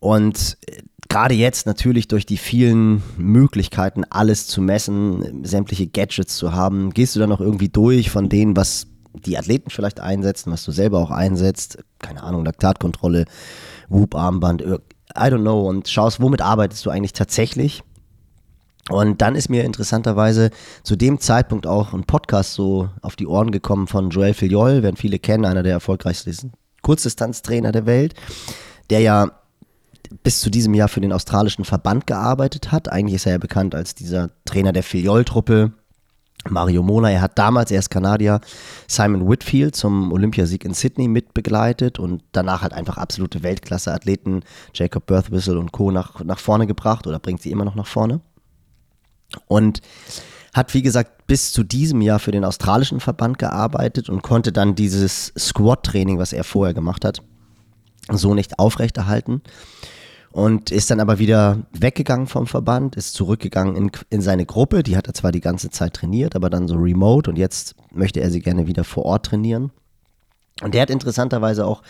Und äh, gerade jetzt natürlich durch die vielen Möglichkeiten, alles zu messen, sämtliche Gadgets zu haben, gehst du dann noch irgendwie durch von denen, was die Athleten vielleicht einsetzen, was du selber auch einsetzt, keine Ahnung, Laktatkontrolle, Whoop-Armband, I don't know, und schaust, womit arbeitest du eigentlich tatsächlich? Und dann ist mir interessanterweise zu dem Zeitpunkt auch ein Podcast so auf die Ohren gekommen von Joel Filiol, werden viele kennen, einer der erfolgreichsten Kurzdistanztrainer der Welt, der ja bis zu diesem Jahr für den australischen Verband gearbeitet hat. Eigentlich ist er ja bekannt als dieser Trainer der Filiol-Truppe. Mario Mona, er hat damals, erst Kanadier, Simon Whitfield zum Olympiasieg in Sydney mitbegleitet und danach halt einfach absolute Weltklasse-Athleten, Jacob Birthwhistle und Co. Nach, nach vorne gebracht oder bringt sie immer noch nach vorne. Und hat, wie gesagt, bis zu diesem Jahr für den australischen Verband gearbeitet und konnte dann dieses Squat-Training, was er vorher gemacht hat, so nicht aufrechterhalten und ist dann aber wieder weggegangen vom Verband, ist zurückgegangen in, in seine Gruppe. Die hat er zwar die ganze Zeit trainiert, aber dann so remote und jetzt möchte er sie gerne wieder vor Ort trainieren. Und der hat interessanterweise auch,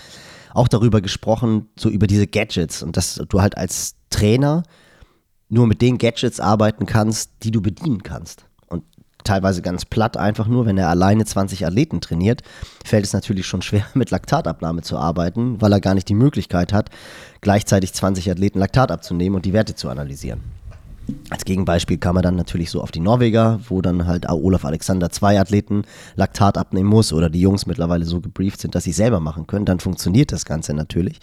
auch darüber gesprochen, so über diese Gadgets und dass du halt als Trainer nur mit den Gadgets arbeiten kannst, die du bedienen kannst teilweise ganz platt einfach nur, wenn er alleine 20 Athleten trainiert, fällt es natürlich schon schwer, mit Laktatabnahme zu arbeiten, weil er gar nicht die Möglichkeit hat, gleichzeitig 20 Athleten Laktat abzunehmen und die Werte zu analysieren. Als Gegenbeispiel kam er dann natürlich so auf die Norweger, wo dann halt Olaf Alexander zwei Athleten Laktat abnehmen muss oder die Jungs mittlerweile so gebrieft sind, dass sie selber machen können. Dann funktioniert das Ganze natürlich.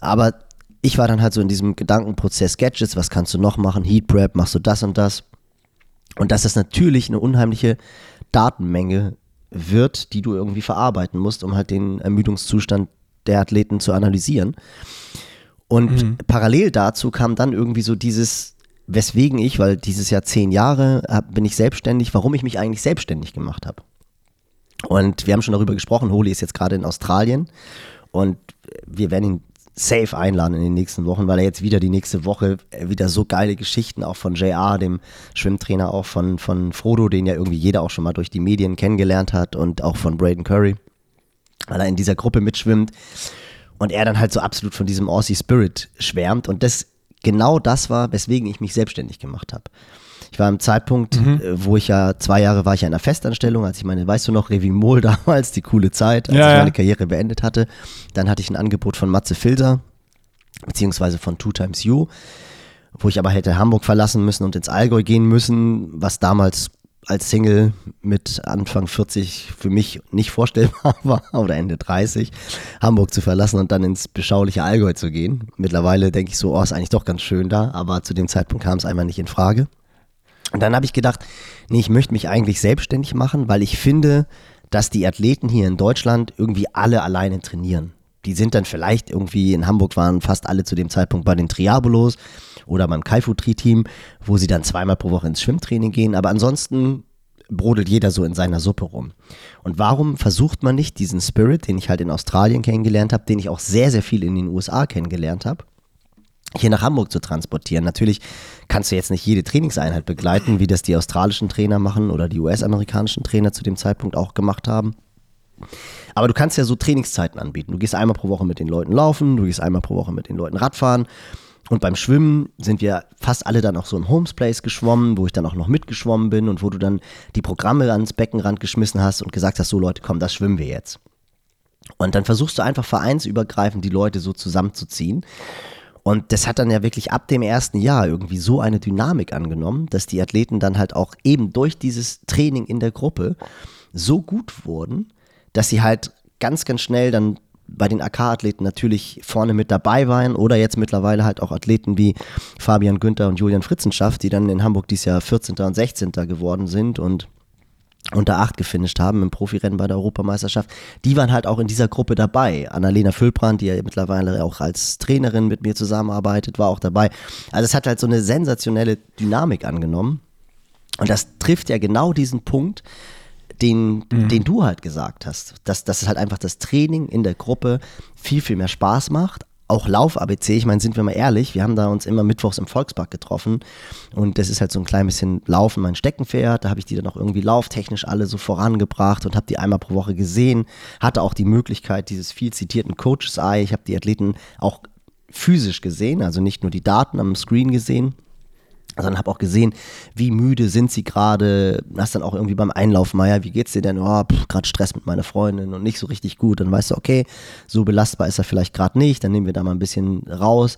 Aber ich war dann halt so in diesem Gedankenprozess Gadgets, was kannst du noch machen? Heat Prep, machst du das und das? Und dass das natürlich eine unheimliche Datenmenge wird, die du irgendwie verarbeiten musst, um halt den Ermüdungszustand der Athleten zu analysieren. Und mhm. parallel dazu kam dann irgendwie so dieses, weswegen ich, weil dieses Jahr zehn Jahre hab, bin ich selbstständig, warum ich mich eigentlich selbstständig gemacht habe. Und wir haben schon darüber gesprochen, Holi ist jetzt gerade in Australien und wir werden ihn safe einladen in den nächsten Wochen, weil er jetzt wieder die nächste Woche äh, wieder so geile Geschichten auch von JR, dem Schwimmtrainer, auch von, von Frodo, den ja irgendwie jeder auch schon mal durch die Medien kennengelernt hat und auch von Braden Curry, weil er in dieser Gruppe mitschwimmt und er dann halt so absolut von diesem Aussie Spirit schwärmt und das genau das war, weswegen ich mich selbstständig gemacht habe. Ich war im Zeitpunkt, mhm. Äh, wo ich ja zwei Jahre war ich in einer Festanstellung, als ich meine, weißt du noch, Revimol damals, die coole Zeit, als ja, ich meine Karriere beendet hatte. Dann hatte ich ein Angebot von Matze Filter, beziehungsweise von Two Times You, wo ich aber hätte Hamburg verlassen müssen und ins Allgäu gehen müssen, was damals als Single mit Anfang 40 für mich nicht vorstellbar war oder Ende 30, Hamburg zu verlassen und dann ins beschauliche Allgäu zu gehen. Mittlerweile denke ich so, oh, ist eigentlich doch ganz schön da, aber zu dem Zeitpunkt kam es einmal nicht in Frage. Und dann habe ich gedacht, nee, ich möchte mich eigentlich selbstständig machen, weil ich finde, dass die Athleten hier in Deutschland irgendwie alle alleine trainieren. Die sind dann vielleicht irgendwie in Hamburg waren fast alle zu dem Zeitpunkt bei den Triabolos oder beim Kaifu-Tri-Team, wo sie dann zweimal pro Woche ins Schwimmtraining gehen. Aber ansonsten brodelt jeder so in seiner Suppe rum. Und warum versucht man nicht diesen Spirit, den ich halt in Australien kennengelernt habe, den ich auch sehr, sehr viel in den USA kennengelernt habe, hier nach Hamburg zu transportieren. Natürlich kannst du jetzt nicht jede Trainingseinheit begleiten, wie das die australischen Trainer machen oder die US-amerikanischen Trainer zu dem Zeitpunkt auch gemacht haben. Aber du kannst ja so Trainingszeiten anbieten. Du gehst einmal pro Woche mit den Leuten laufen, du gehst einmal pro Woche mit den Leuten Radfahren. Und beim Schwimmen sind wir fast alle dann auch so im Homesplace geschwommen, wo ich dann auch noch mitgeschwommen bin und wo du dann die Programme ans Beckenrand geschmissen hast und gesagt hast, so Leute, komm, das schwimmen wir jetzt. Und dann versuchst du einfach vereinsübergreifend die Leute so zusammenzuziehen. Und das hat dann ja wirklich ab dem ersten Jahr irgendwie so eine Dynamik angenommen, dass die Athleten dann halt auch eben durch dieses Training in der Gruppe so gut wurden, dass sie halt ganz, ganz schnell dann bei den AK-Athleten natürlich vorne mit dabei waren oder jetzt mittlerweile halt auch Athleten wie Fabian Günther und Julian Fritzenschaft, die dann in Hamburg dieses Jahr 14. und 16. geworden sind und unter acht gefinisht haben im Profirennen bei der Europameisterschaft, die waren halt auch in dieser Gruppe dabei. Annalena Füllbrand, die ja mittlerweile auch als Trainerin mit mir zusammenarbeitet, war auch dabei. Also es hat halt so eine sensationelle Dynamik angenommen. Und das trifft ja genau diesen Punkt, den, mhm. den du halt gesagt hast, dass, dass es halt einfach das Training in der Gruppe viel, viel mehr Spaß macht, auch Lauf-ABC, ich meine, sind wir mal ehrlich, wir haben da uns immer mittwochs im Volkspark getroffen. Und das ist halt so ein klein bisschen Laufen mein Steckenpferd, da habe ich die dann auch irgendwie lauftechnisch alle so vorangebracht und habe die einmal pro Woche gesehen, hatte auch die Möglichkeit dieses viel zitierten Coaches Eye, ich habe die Athleten auch physisch gesehen, also nicht nur die Daten am Screen gesehen sondern habe auch gesehen, wie müde sind sie gerade. Hast dann auch irgendwie beim Einlauf, Meier, wie geht's dir denn? Oh, gerade Stress mit meiner Freundin und nicht so richtig gut. Dann weißt du, okay, so belastbar ist er vielleicht gerade nicht. Dann nehmen wir da mal ein bisschen raus.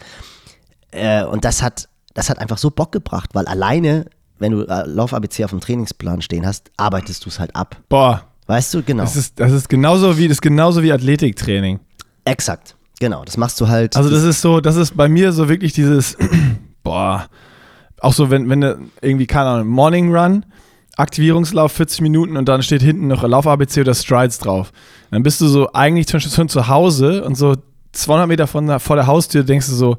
Äh, und das hat, das hat einfach so Bock gebracht, weil alleine, wenn du äh, Lauf-ABC auf dem Trainingsplan stehen hast, arbeitest du es halt ab. Boah. Weißt du, genau. Das ist, das ist genauso wie, das ist genauso wie Athletiktraining. Exakt. Genau, das machst du halt. Also das ist so, das ist bei mir so wirklich dieses, boah, auch so, wenn, wenn du irgendwie, keine Ahnung, Morning Run, Aktivierungslauf 40 Minuten und dann steht hinten noch Lauf-ABC oder Strides drauf. Dann bist du so eigentlich schon zu Hause und so 200 Meter von, vor der Haustür denkst du so,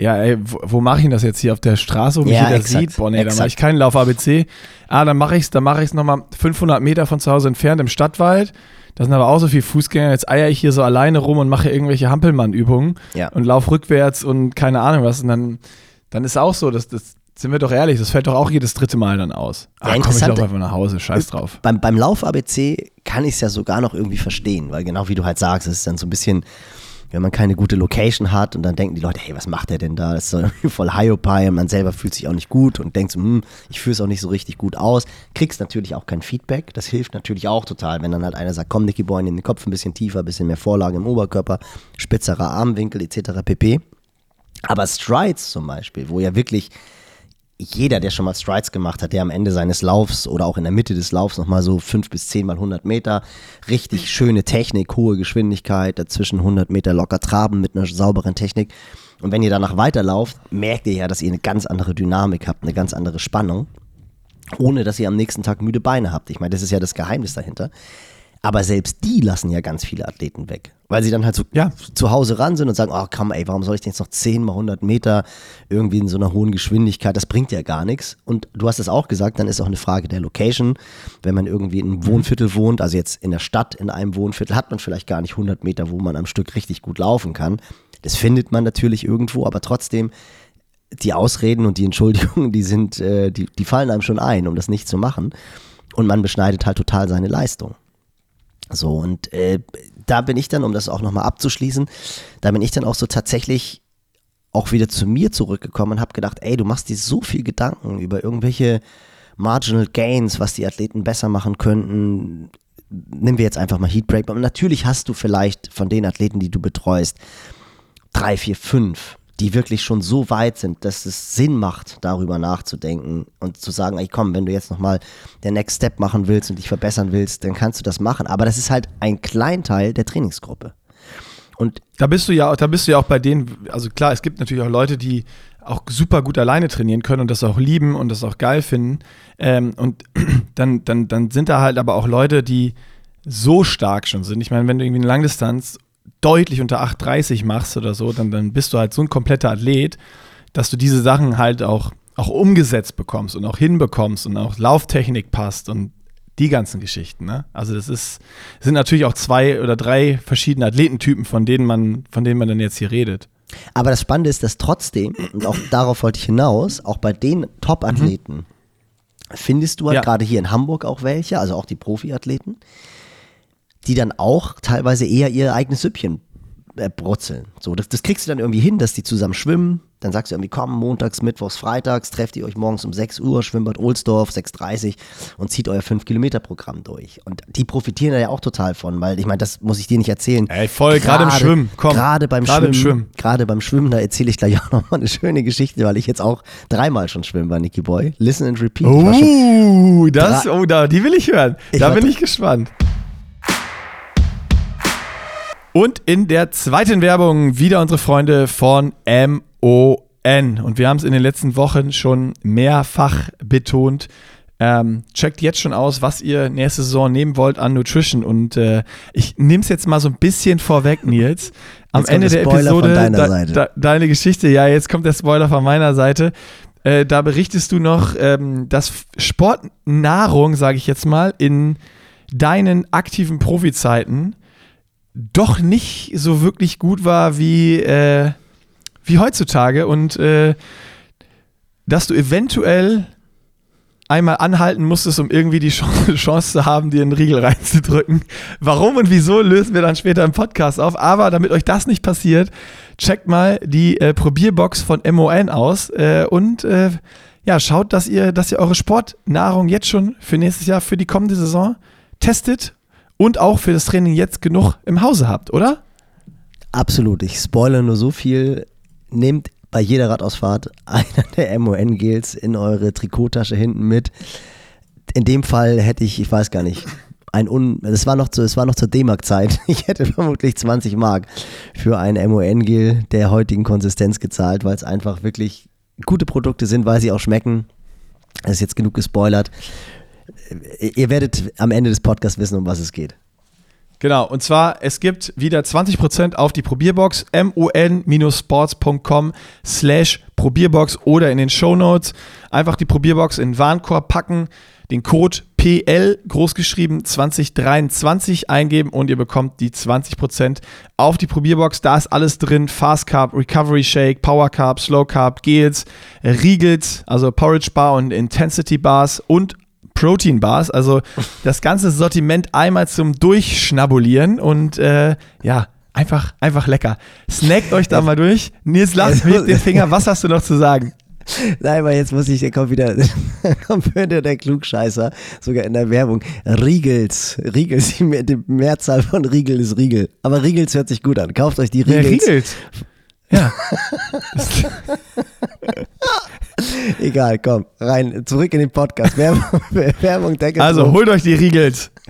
ja, ey, wo, wo mache ich das jetzt hier auf der Straße, wo mich ja, jeder exakt, sieht? Boah, nee, exakt. dann mache ich keinen Lauf-ABC. Ah, dann mache ich es dann mache ich es nochmal 500 Meter von zu Hause entfernt im Stadtwald. Da sind aber auch so viele Fußgänger. Jetzt eier ich hier so alleine rum und mache irgendwelche Hampelmann-Übungen ja. und lauf rückwärts und keine Ahnung was. Und dann, dann ist auch so, dass das, sind wir doch ehrlich, das fällt doch auch jedes dritte Mal dann aus. Ja, ah, komm ich doch einfach nach Hause, scheiß drauf. Beim, beim Lauf-ABC kann ich es ja sogar noch irgendwie verstehen, weil genau wie du halt sagst, es ist dann so ein bisschen, wenn man keine gute Location hat und dann denken die Leute, hey, was macht der denn da? Das ist so voll Hyopai und man selber fühlt sich auch nicht gut und denkt so, hm, ich fühle es auch nicht so richtig gut aus. Kriegst natürlich auch kein Feedback, das hilft natürlich auch total, wenn dann halt einer sagt, komm Nicky Boy, in den Kopf ein bisschen tiefer, ein bisschen mehr Vorlage im Oberkörper, spitzerer Armwinkel etc. pp. Aber Strides zum Beispiel, wo ja wirklich jeder, der schon mal Strides gemacht hat, der am Ende seines Laufs oder auch in der Mitte des Laufs nochmal so fünf bis zehn mal 100 Meter, richtig schöne Technik, hohe Geschwindigkeit, dazwischen 100 Meter locker traben mit einer sauberen Technik. Und wenn ihr danach weiterlauft, merkt ihr ja, dass ihr eine ganz andere Dynamik habt, eine ganz andere Spannung, ohne dass ihr am nächsten Tag müde Beine habt. Ich meine, das ist ja das Geheimnis dahinter. Aber selbst die lassen ja ganz viele Athleten weg. Weil sie dann halt so ja. zu Hause ran sind und sagen, oh komm ey, warum soll ich denn jetzt noch 10 mal 100 Meter irgendwie in so einer hohen Geschwindigkeit, das bringt ja gar nichts. Und du hast es auch gesagt, dann ist auch eine Frage der Location. Wenn man irgendwie in einem Wohnviertel wohnt, also jetzt in der Stadt in einem Wohnviertel, hat man vielleicht gar nicht 100 Meter, wo man am Stück richtig gut laufen kann. Das findet man natürlich irgendwo, aber trotzdem die Ausreden und die Entschuldigungen, die sind, äh, die, die fallen einem schon ein, um das nicht zu machen. Und man beschneidet halt total seine Leistung. So, und äh, da bin ich dann, um das auch nochmal abzuschließen, da bin ich dann auch so tatsächlich auch wieder zu mir zurückgekommen und habe gedacht, ey, du machst dir so viel Gedanken über irgendwelche Marginal Gains, was die Athleten besser machen könnten. Nehmen wir jetzt einfach mal Heatbreak. Aber natürlich hast du vielleicht von den Athleten, die du betreust, drei, vier, fünf die wirklich schon so weit sind, dass es Sinn macht, darüber nachzudenken und zu sagen, ey komm, wenn du jetzt nochmal der Next Step machen willst und dich verbessern willst, dann kannst du das machen. Aber das ist halt ein Kleinteil der Trainingsgruppe. Und da bist du ja, da bist du ja auch bei denen, also klar, es gibt natürlich auch Leute, die auch super gut alleine trainieren können und das auch lieben und das auch geil finden. Ähm, und dann, dann, dann sind da halt aber auch Leute, die so stark schon sind. Ich meine, wenn du irgendwie eine Langdistanz deutlich unter 8,30 machst oder so, dann, dann bist du halt so ein kompletter Athlet, dass du diese Sachen halt auch, auch umgesetzt bekommst und auch hinbekommst und auch Lauftechnik passt und die ganzen Geschichten. Ne? Also das ist, sind natürlich auch zwei oder drei verschiedene Athletentypen, von denen man, von denen man dann jetzt hier redet. Aber das Spannende ist, dass trotzdem, und auch darauf wollte ich hinaus, auch bei den Top-Athleten, mhm. findest du halt ja. gerade hier in Hamburg auch welche, also auch die Profi-Athleten, die dann auch teilweise eher ihr eigenes Süppchen äh, brutzeln. So, das, das kriegst du dann irgendwie hin, dass die zusammen schwimmen. Dann sagst du irgendwie, komm, montags, mittwochs, freitags, trefft ihr euch morgens um 6 Uhr, Schwimmbad Ohlsdorf, 6.30 und zieht euer 5-Kilometer-Programm durch. Und die profitieren da ja auch total von, weil ich meine, das muss ich dir nicht erzählen. Ey, voll, gerade im Schwimmen, komm. Gerade beim Schwimmen, Schwimmen. Gerade beim Schwimmen, da erzähle ich gleich auch nochmal eine schöne Geschichte, weil ich jetzt auch dreimal schon schwimmen war, Nicky Boy. Listen and repeat. Oh, das, oh, da, die will ich hören. Ich da bin ich gespannt. Und in der zweiten Werbung wieder unsere Freunde von MON. Und wir haben es in den letzten Wochen schon mehrfach betont. Ähm, checkt jetzt schon aus, was ihr nächste Saison nehmen wollt an Nutrition. Und äh, ich nehme es jetzt mal so ein bisschen vorweg, Nils. Am Ende der, Episode, da, da, deine Geschichte, ja, jetzt kommt der Spoiler von meiner Seite. Äh, da berichtest du noch, ähm, dass Sportnahrung, sage ich jetzt mal, in deinen aktiven Profizeiten doch nicht so wirklich gut war wie, äh, wie heutzutage und äh, dass du eventuell einmal anhalten musstest, um irgendwie die Chance zu haben, dir einen Riegel reinzudrücken. Warum und wieso lösen wir dann später im Podcast auf. Aber damit euch das nicht passiert, checkt mal die äh, Probierbox von MON aus äh, und äh, ja, schaut, dass ihr, dass ihr eure Sportnahrung jetzt schon für nächstes Jahr, für die kommende Saison testet und auch für das Training jetzt genug im Hause habt, oder? Absolut. Ich spoilere nur so viel. Nehmt bei jeder Radausfahrt einer der MON-Gels in eure Trikottasche hinten mit. In dem Fall hätte ich, ich weiß gar nicht, ein Un, es war noch zu, es war noch zur D-Mark-Zeit. Ich hätte vermutlich 20 Mark für ein MON-Gel der heutigen Konsistenz gezahlt, weil es einfach wirklich gute Produkte sind, weil sie auch schmecken. Das ist jetzt genug gespoilert. Ihr werdet am Ende des Podcasts wissen, um was es geht. Genau, und zwar, es gibt wieder 20% auf die Probierbox, mon-sports.com slash Probierbox oder in den Show Notes einfach die Probierbox in den Warenkorb packen, den Code PL großgeschrieben 2023 eingeben und ihr bekommt die 20% auf die Probierbox. Da ist alles drin: Fast Carb, Recovery Shake, Power Carb, Slow Carb, Gels, Riegels, also Porridge Bar und Intensity Bars und Protein Bars. Also das ganze Sortiment einmal zum Durchschnabulieren und äh, ja, einfach, einfach lecker. Snackt euch da mal durch. Nils lacht mit den Finger. Was hast du noch zu sagen? Nein, aber jetzt muss ich, der kommt wieder, kommt wieder der Klugscheißer, sogar in der Werbung. Riegels. Riegels, die Mehrzahl von Riegel ist Riegel. Aber Riegels hört sich gut an. Kauft euch die Riegels. Ja, Riegels. Ja. Egal, komm, rein, zurück in den Podcast. Werbung, Werbung Deckel Also holt euch die Riegels.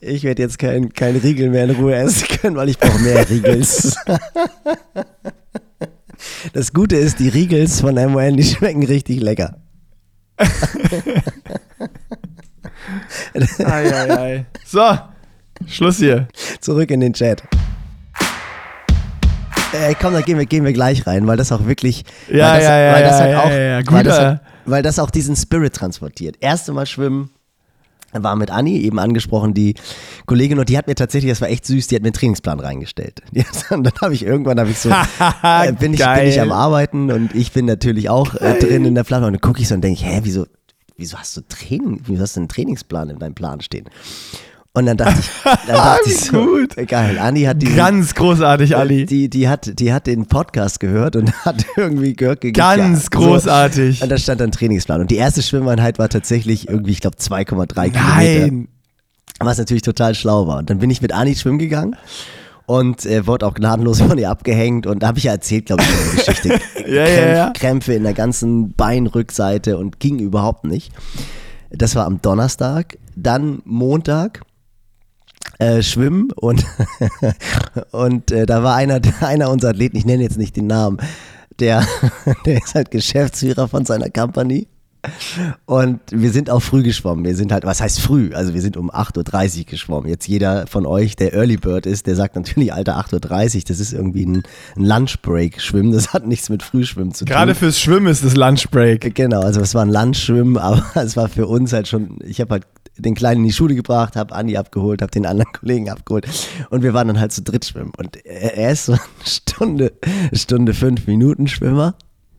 Ich werde jetzt kein, kein Riegel mehr in Ruhe essen können, weil ich brauche mehr Riegels. Das Gute ist, die Riegels von MON, die schmecken richtig lecker. ei, ei, ei. So, Schluss hier. Zurück in den Chat. Ey, komm, da gehen wir, gehen wir gleich rein, weil das auch wirklich. Ja, das, ja, ja, weil das ja, halt auch, ja, ja, weil, das guter. weil das auch diesen Spirit transportiert. Erste Mal schwimmen, war mit Anni eben angesprochen, die Kollegin, und die hat mir tatsächlich, das war echt süß, die hat mir einen Trainingsplan reingestellt. Hat, dann habe ich irgendwann, habe ich so, äh, bin, ich, bin ich am Arbeiten und ich bin natürlich auch äh, drin in der Planung und dann gucke ich so und denke, hä, wieso, wieso hast du Training, wieso hast du einen Trainingsplan in deinem Plan stehen? Und dann dachte ich, dann dachte ich so, Gut. geil, Anni hat diesen, Ganz großartig, Ali. die, die, hat, die hat den Podcast gehört und hat irgendwie gehört, Ganz ja, großartig. So, und da stand dann Trainingsplan. Und die erste Schwimmeinheit war tatsächlich irgendwie, ich glaube, 2,3 Kilometer. Nein. Was natürlich total schlau war. Und dann bin ich mit Anni schwimmen gegangen und äh, wurde auch gnadenlos von ihr abgehängt. Und da habe ich ja erzählt, glaube ich, die Geschichte. Ja, ja, Krämpf, ja. Krämpfe in der ganzen Beinrückseite und ging überhaupt nicht. Das war am Donnerstag. Dann Montag äh, schwimmen und, und äh, da war einer, einer unserer Athleten, ich nenne jetzt nicht den Namen, der, der ist halt Geschäftsführer von seiner Company. Und wir sind auch früh geschwommen. Wir sind halt, was heißt früh? Also wir sind um 8.30 Uhr geschwommen. Jetzt jeder von euch, der Early Bird ist, der sagt natürlich, Alter, 8.30 Uhr, das ist irgendwie ein, ein Lunchbreak schwimmen. Das hat nichts mit Frühschwimmen zu tun. Gerade fürs Schwimmen ist das Lunchbreak. Genau, also es war ein Landschwimmen, aber es war für uns halt schon, ich habe halt den Kleinen in die Schule gebracht, habe Andi abgeholt, habe den anderen Kollegen abgeholt und wir waren dann halt zu dritt schwimmen. Und er ist so eine Stunde, Stunde fünf Minuten Schwimmer.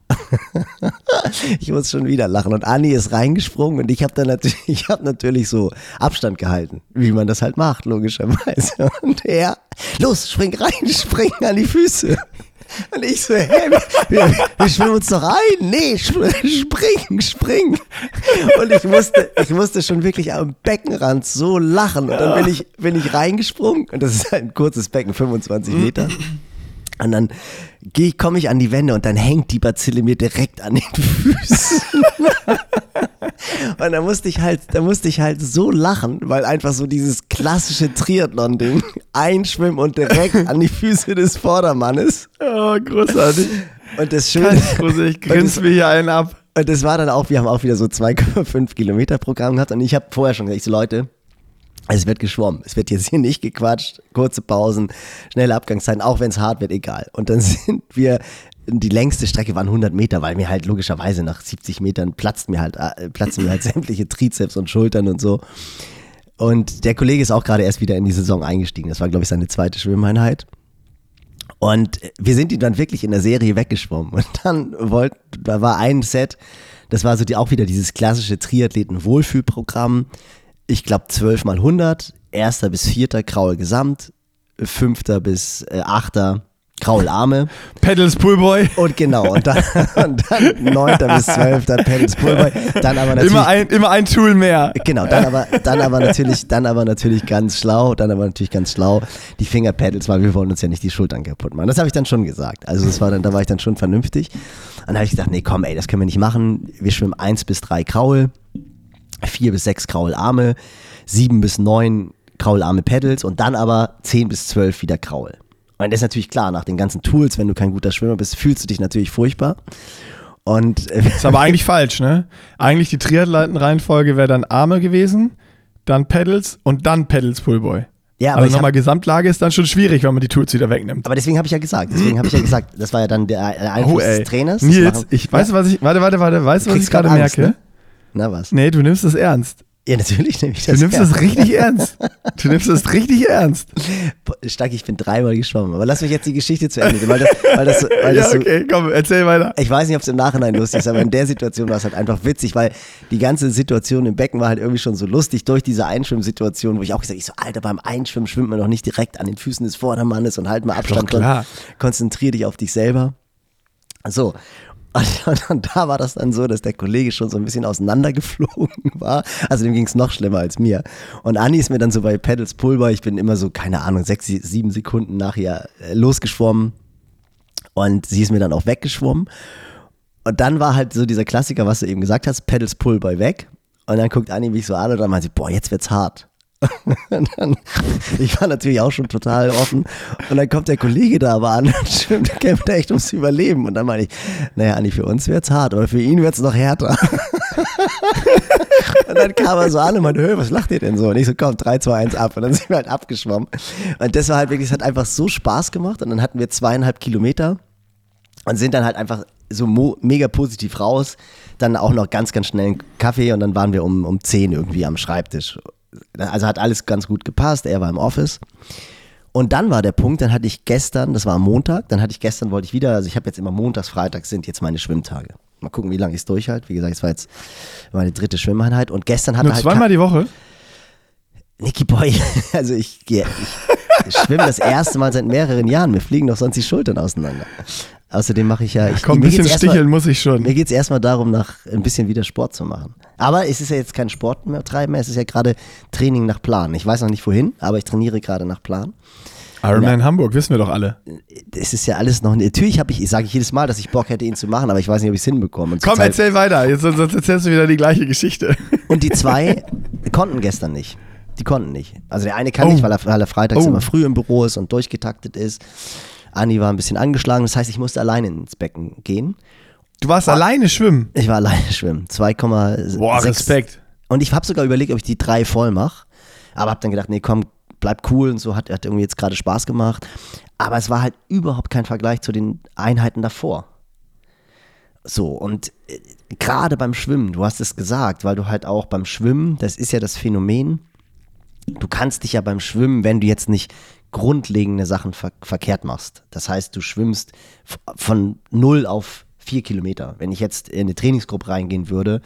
ich muss schon wieder lachen. Und Anni ist reingesprungen und ich habe dann natürlich, ich habe natürlich so Abstand gehalten, wie man das halt macht, logischerweise. Und er, los, spring rein, spring an die Füße. Und ich so, hä, wir, wir, schwimmen uns doch ein. Nee, sp- spring, spring. Und ich musste, ich musste schon wirklich am Beckenrand so lachen. Und dann bin ich, bin ich reingesprungen. Und das ist ein kurzes Becken, 25 Meter. Und dann komme ich an die Wände und dann hängt die Bazille mir direkt an den Füßen. Und da musste ich halt, da musste ich halt so lachen, weil einfach so dieses klassische Triathlon-Ding einschwimmen und direkt an die Füße des Vordermannes. Oh, großartig. Und das Schöne Ganz gruselig, ich grinse mir hier einen ab. Und das war dann auch, wir haben auch wieder so 2,5 Kilometer Programm gehabt und ich habe vorher schon gesagt, ich so Leute, es wird geschwommen. Es wird jetzt hier nicht gequatscht. Kurze Pausen, schnelle Abgangszeiten, auch wenn es hart wird, egal. Und dann sind wir, die längste Strecke waren 100 Meter, weil mir halt logischerweise nach 70 Metern platzt mir halt, äh, platzen mir halt sämtliche Trizeps und Schultern und so. Und der Kollege ist auch gerade erst wieder in die Saison eingestiegen. Das war, glaube ich, seine zweite Schwimmeinheit. Und wir sind ihn dann wirklich in der Serie weggeschwommen. Und dann wollt, da war ein Set, das war so die, auch wieder dieses klassische Triathleten-Wohlfühlprogramm. Ich glaube 12 mal 100, erster bis vierter graue Gesamt, fünfter bis äh, achter graue Arme. Pedals Poolboy. Und genau, und dann, und dann 9. bis 12. Pedals Poolboy. Dann aber natürlich. Immer ein, immer ein Tool mehr. Genau, dann aber, dann aber natürlich, dann aber natürlich ganz schlau, dann aber natürlich ganz schlau, die Fingerpedals, weil wir wollen uns ja nicht die Schultern kaputt machen. Das habe ich dann schon gesagt. Also das war dann, da war ich dann schon vernünftig. Und dann habe ich gedacht, nee, komm, ey, das können wir nicht machen. Wir schwimmen 1 bis 3 Kraul, 4 bis 6 Kraularme, 7 bis 9 Kraularme Pedals und dann aber 10 bis 12 wieder Kraul. Und das ist natürlich klar, nach den ganzen Tools, wenn du kein guter Schwimmer bist, fühlst du dich natürlich furchtbar. Und äh, ist aber eigentlich falsch, ne? Eigentlich die Triathleten-Reihenfolge wäre dann Arme gewesen, dann Pedals und dann Pedals Pullboy. Ja, aber also nochmal Gesamtlage ist dann schon schwierig, wenn man die Tools wieder wegnimmt. aber deswegen habe ich ja gesagt, deswegen habe ich ja gesagt, das war ja dann der, der Einfluss Oh, des Trainers. Nils, machen- ich weiß, was ich. Warte, warte, warte. Weißt du, was ich gerade merke? ne? Na was? Nee, du nimmst es ernst. Ja, natürlich nehme ich Du das. nimmst ernst. es richtig ernst. Du nimmst es richtig ernst. Stark, ich bin dreimal geschwommen. Aber lass mich jetzt die Geschichte zu Ende. Weil das, weil das, weil das Ja, so, okay, komm, erzähl weiter. ich weiß nicht, ob es im Nachhinein lustig ist, aber in der Situation war es halt einfach witzig, weil die ganze Situation im Becken war halt irgendwie schon so lustig durch diese Einschwimmsituation, wo ich auch gesagt habe, ich so, Alter, beim Einschwimmen schwimmt man doch nicht direkt an den Füßen des Vordermannes und halt mal Abstand Doch, klar. konzentrier dich auf dich selber. So. Und, da war das dann so, dass der Kollege schon so ein bisschen auseinandergeflogen war. Also dem ging es noch schlimmer als mir. Und Anni ist mir dann so bei Pedals Pulver, ich bin immer so, keine Ahnung, sechs, sieben Sekunden nachher äh, losgeschwommen. Und sie ist mir dann auch weggeschwommen. Und dann war halt so dieser Klassiker, was du eben gesagt hast, Pedals Pullboy weg. Und dann guckt Anni mich so an und dann meint sie, boah, jetzt wird's hart. Dann, ich war natürlich auch schon total offen. Und dann kommt der Kollege da aber an und kämpft echt ums Überleben. Und dann meine ich, naja, Anni, für uns wird's hart, aber für ihn wird's noch härter. Und dann kam er so an und meinte, Hö, was lacht ihr denn so? Und ich so, komm, 3, 2, 1 ab. Und dann sind wir halt abgeschwommen. Und das war halt wirklich, es hat einfach so Spaß gemacht. Und dann hatten wir zweieinhalb Kilometer und sind dann halt einfach so mega positiv raus. Dann auch noch ganz, ganz schnell einen Kaffee und dann waren wir um, um 10 irgendwie am Schreibtisch. Also hat alles ganz gut gepasst. Er war im Office. Und dann war der Punkt, dann hatte ich gestern, das war am Montag, dann hatte ich gestern, wollte ich wieder, also ich habe jetzt immer montags, freitags sind jetzt meine Schwimmtage. Mal gucken, wie lange ich es durchhalte. Wie gesagt, es war jetzt meine dritte Schwimmeinheit und gestern hatte Nur halt zweimal die Woche? Nicky Boy, also ich, gehe- ich schwimme das erste Mal seit mehreren Jahren. Mir fliegen doch sonst die Schultern auseinander. Außerdem mache ich ja. Ich, Komm, ein bisschen sticheln muss ich schon. Mir geht es erstmal darum, nach ein bisschen wieder Sport zu machen. Aber es ist ja jetzt kein Sport mehr treiben mehr, es ist ja gerade Training nach Plan. Ich weiß noch nicht wohin, aber ich trainiere gerade nach Plan. Ironman Hamburg, wissen wir doch alle. Es ist ja alles noch. Natürlich habe ich, sage ich jedes Mal, dass ich Bock hätte, ihn zu machen, aber ich weiß nicht, ob ich es hinbekomme. Komm, erzähl weiter, jetzt, sonst erzählst du wieder die gleiche Geschichte. und die zwei konnten gestern nicht. Die konnten nicht. Also der eine kann Oh. nicht, weil er, weil er freitags Oh. immer früh im Büro ist und durchgetaktet ist. Anni war ein bisschen angeschlagen, das heißt, ich musste alleine ins Becken gehen. Du warst alleine schwimmen. Ich war alleine schwimmen. 2,6. Boah, Respekt. Und ich habe sogar überlegt, ob ich die drei voll mache. Aber habe dann gedacht, nee, komm, bleib cool und so. Hat, hat irgendwie jetzt gerade Spaß gemacht. Aber es war halt überhaupt kein Vergleich zu den Einheiten davor. So, und äh, gerade beim Schwimmen, du hast es gesagt, weil du halt auch beim Schwimmen, das ist ja das Phänomen, du kannst dich ja beim Schwimmen, wenn du jetzt nicht grundlegende Sachen ver verkehrt machst. Das heißt, du schwimmst von null auf vier Kilometer. Wenn ich jetzt in eine Trainingsgruppe reingehen würde,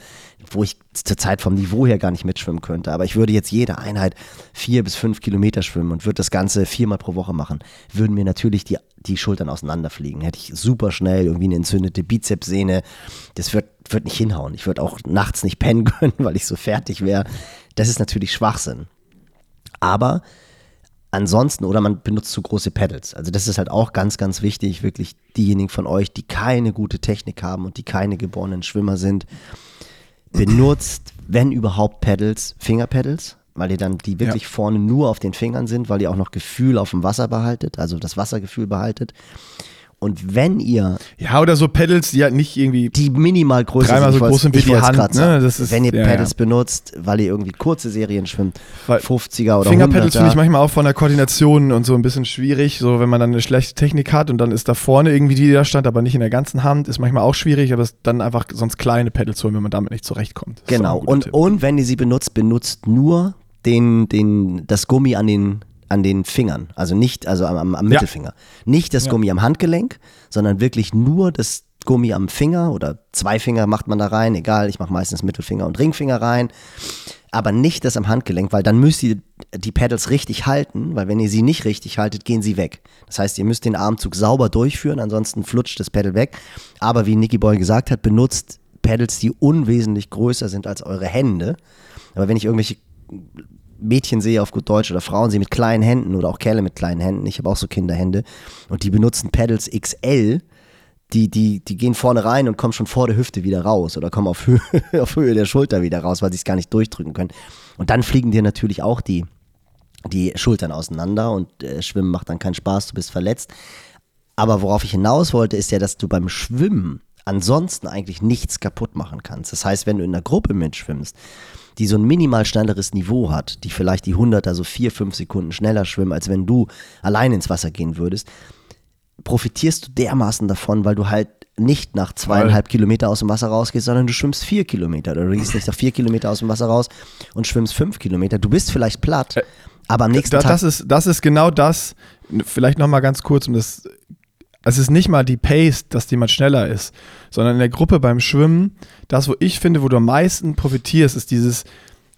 wo ich zur Zeit vom Niveau her gar nicht mitschwimmen könnte, aber ich würde jetzt jede Einheit vier bis fünf Kilometer schwimmen und würde das Ganze viermal pro Woche machen, würden mir natürlich die, die Schultern auseinanderfliegen. Hätte ich super schnell irgendwie eine entzündete Bizepssehne. Das wird, wird nicht hinhauen. Ich würde auch nachts nicht pennen können, weil ich so fertig wäre. Das ist natürlich Schwachsinn. Aber ansonsten, oder man benutzt zu große Pedals. Also das ist halt auch ganz, ganz wichtig, wirklich diejenigen von euch, die keine gute Technik haben und die keine geborenen Schwimmer sind, benutzt, wenn überhaupt Pedals, Fingerpedals, weil ihr dann die wirklich Ja. vorne nur auf den Fingern sind, weil ihr auch noch Gefühl auf dem Wasser behaltet, also das Wassergefühl behaltet. Und wenn ihr Ja, oder so Pedals, die halt nicht irgendwie. die minimal Dreimal sind, so ich groß sind wie die Hand, ne? Das ist- wenn ihr ja, Pedals ja. benutzt, weil ihr irgendwie kurze Serien schwimmt, Weil 50er oder Fingerpedals 100er. finde ich manchmal auch von der Koordination und so ein bisschen schwierig. So, wenn man dann eine schlechte Technik hat und dann ist da vorne irgendwie die, die da stand, aber nicht in der ganzen Hand, ist manchmal auch schwierig, aber es dann einfach sonst kleine Pedals holen, wenn man damit nicht zurechtkommt. Das Genau. Und, Tipp. und wenn ihr sie benutzt, benutzt nur den, den, das Gummi an den, an den Fingern. Also nicht, also am, am, am Mittelfinger. Nicht das Ja. Gummi am Handgelenk, sondern wirklich nur das Gummi am Finger oder zwei Finger macht man da rein, egal, ich mache meistens Mittelfinger und Ringfinger rein. Aber nicht das am Handgelenk, weil dann müsst ihr die Pedals richtig halten, weil wenn ihr sie nicht richtig haltet, gehen sie weg. Das heißt, ihr müsst den Armzug sauber durchführen, ansonsten flutscht das Pedal weg. Aber wie Nicky Boy gesagt hat, benutzt Pedals, die unwesentlich größer sind als eure Hände. Aber wenn ich irgendwelche Mädchen sehe auf gut Deutsch oder Frauen sehe mit kleinen Händen oder auch Kerle mit kleinen Händen, ich habe auch so Kinderhände und die benutzen Pedals XL, die, die, die gehen vorne rein und kommen schon vor der Hüfte wieder raus oder kommen auf Höhe, auf Höhe der Schulter wieder raus, weil sie es gar nicht durchdrücken können. Und dann fliegen dir natürlich auch die, die Schultern auseinander und äh, Schwimmen macht dann keinen Spaß, du bist verletzt. Aber worauf ich hinaus wollte, ist ja, dass du beim Schwimmen ansonsten eigentlich nichts kaputt machen kannst. Das heißt, wenn du in einer Gruppe mitschwimmst, die so ein minimal schnelleres Niveau hat, die vielleicht die 100 also vier, fünf Sekunden schneller schwimmen, als wenn du allein ins Wasser gehen würdest, profitierst du dermaßen davon, weil du halt nicht nach zweieinhalb Kilometer aus dem Wasser rausgehst, sondern du schwimmst vier Kilometer. Oder du gehst nicht nach vier Kilometer aus dem Wasser raus und schwimmst fünf Kilometer. Du bist vielleicht platt, aber am nächsten da, Tag das, ist, das ist genau das, vielleicht nochmal ganz kurz, um das. Es ist nicht mal die Pace, dass jemand schneller ist, sondern in der Gruppe beim Schwimmen, das, wo ich finde, wo du am meisten profitierst, ist dieses,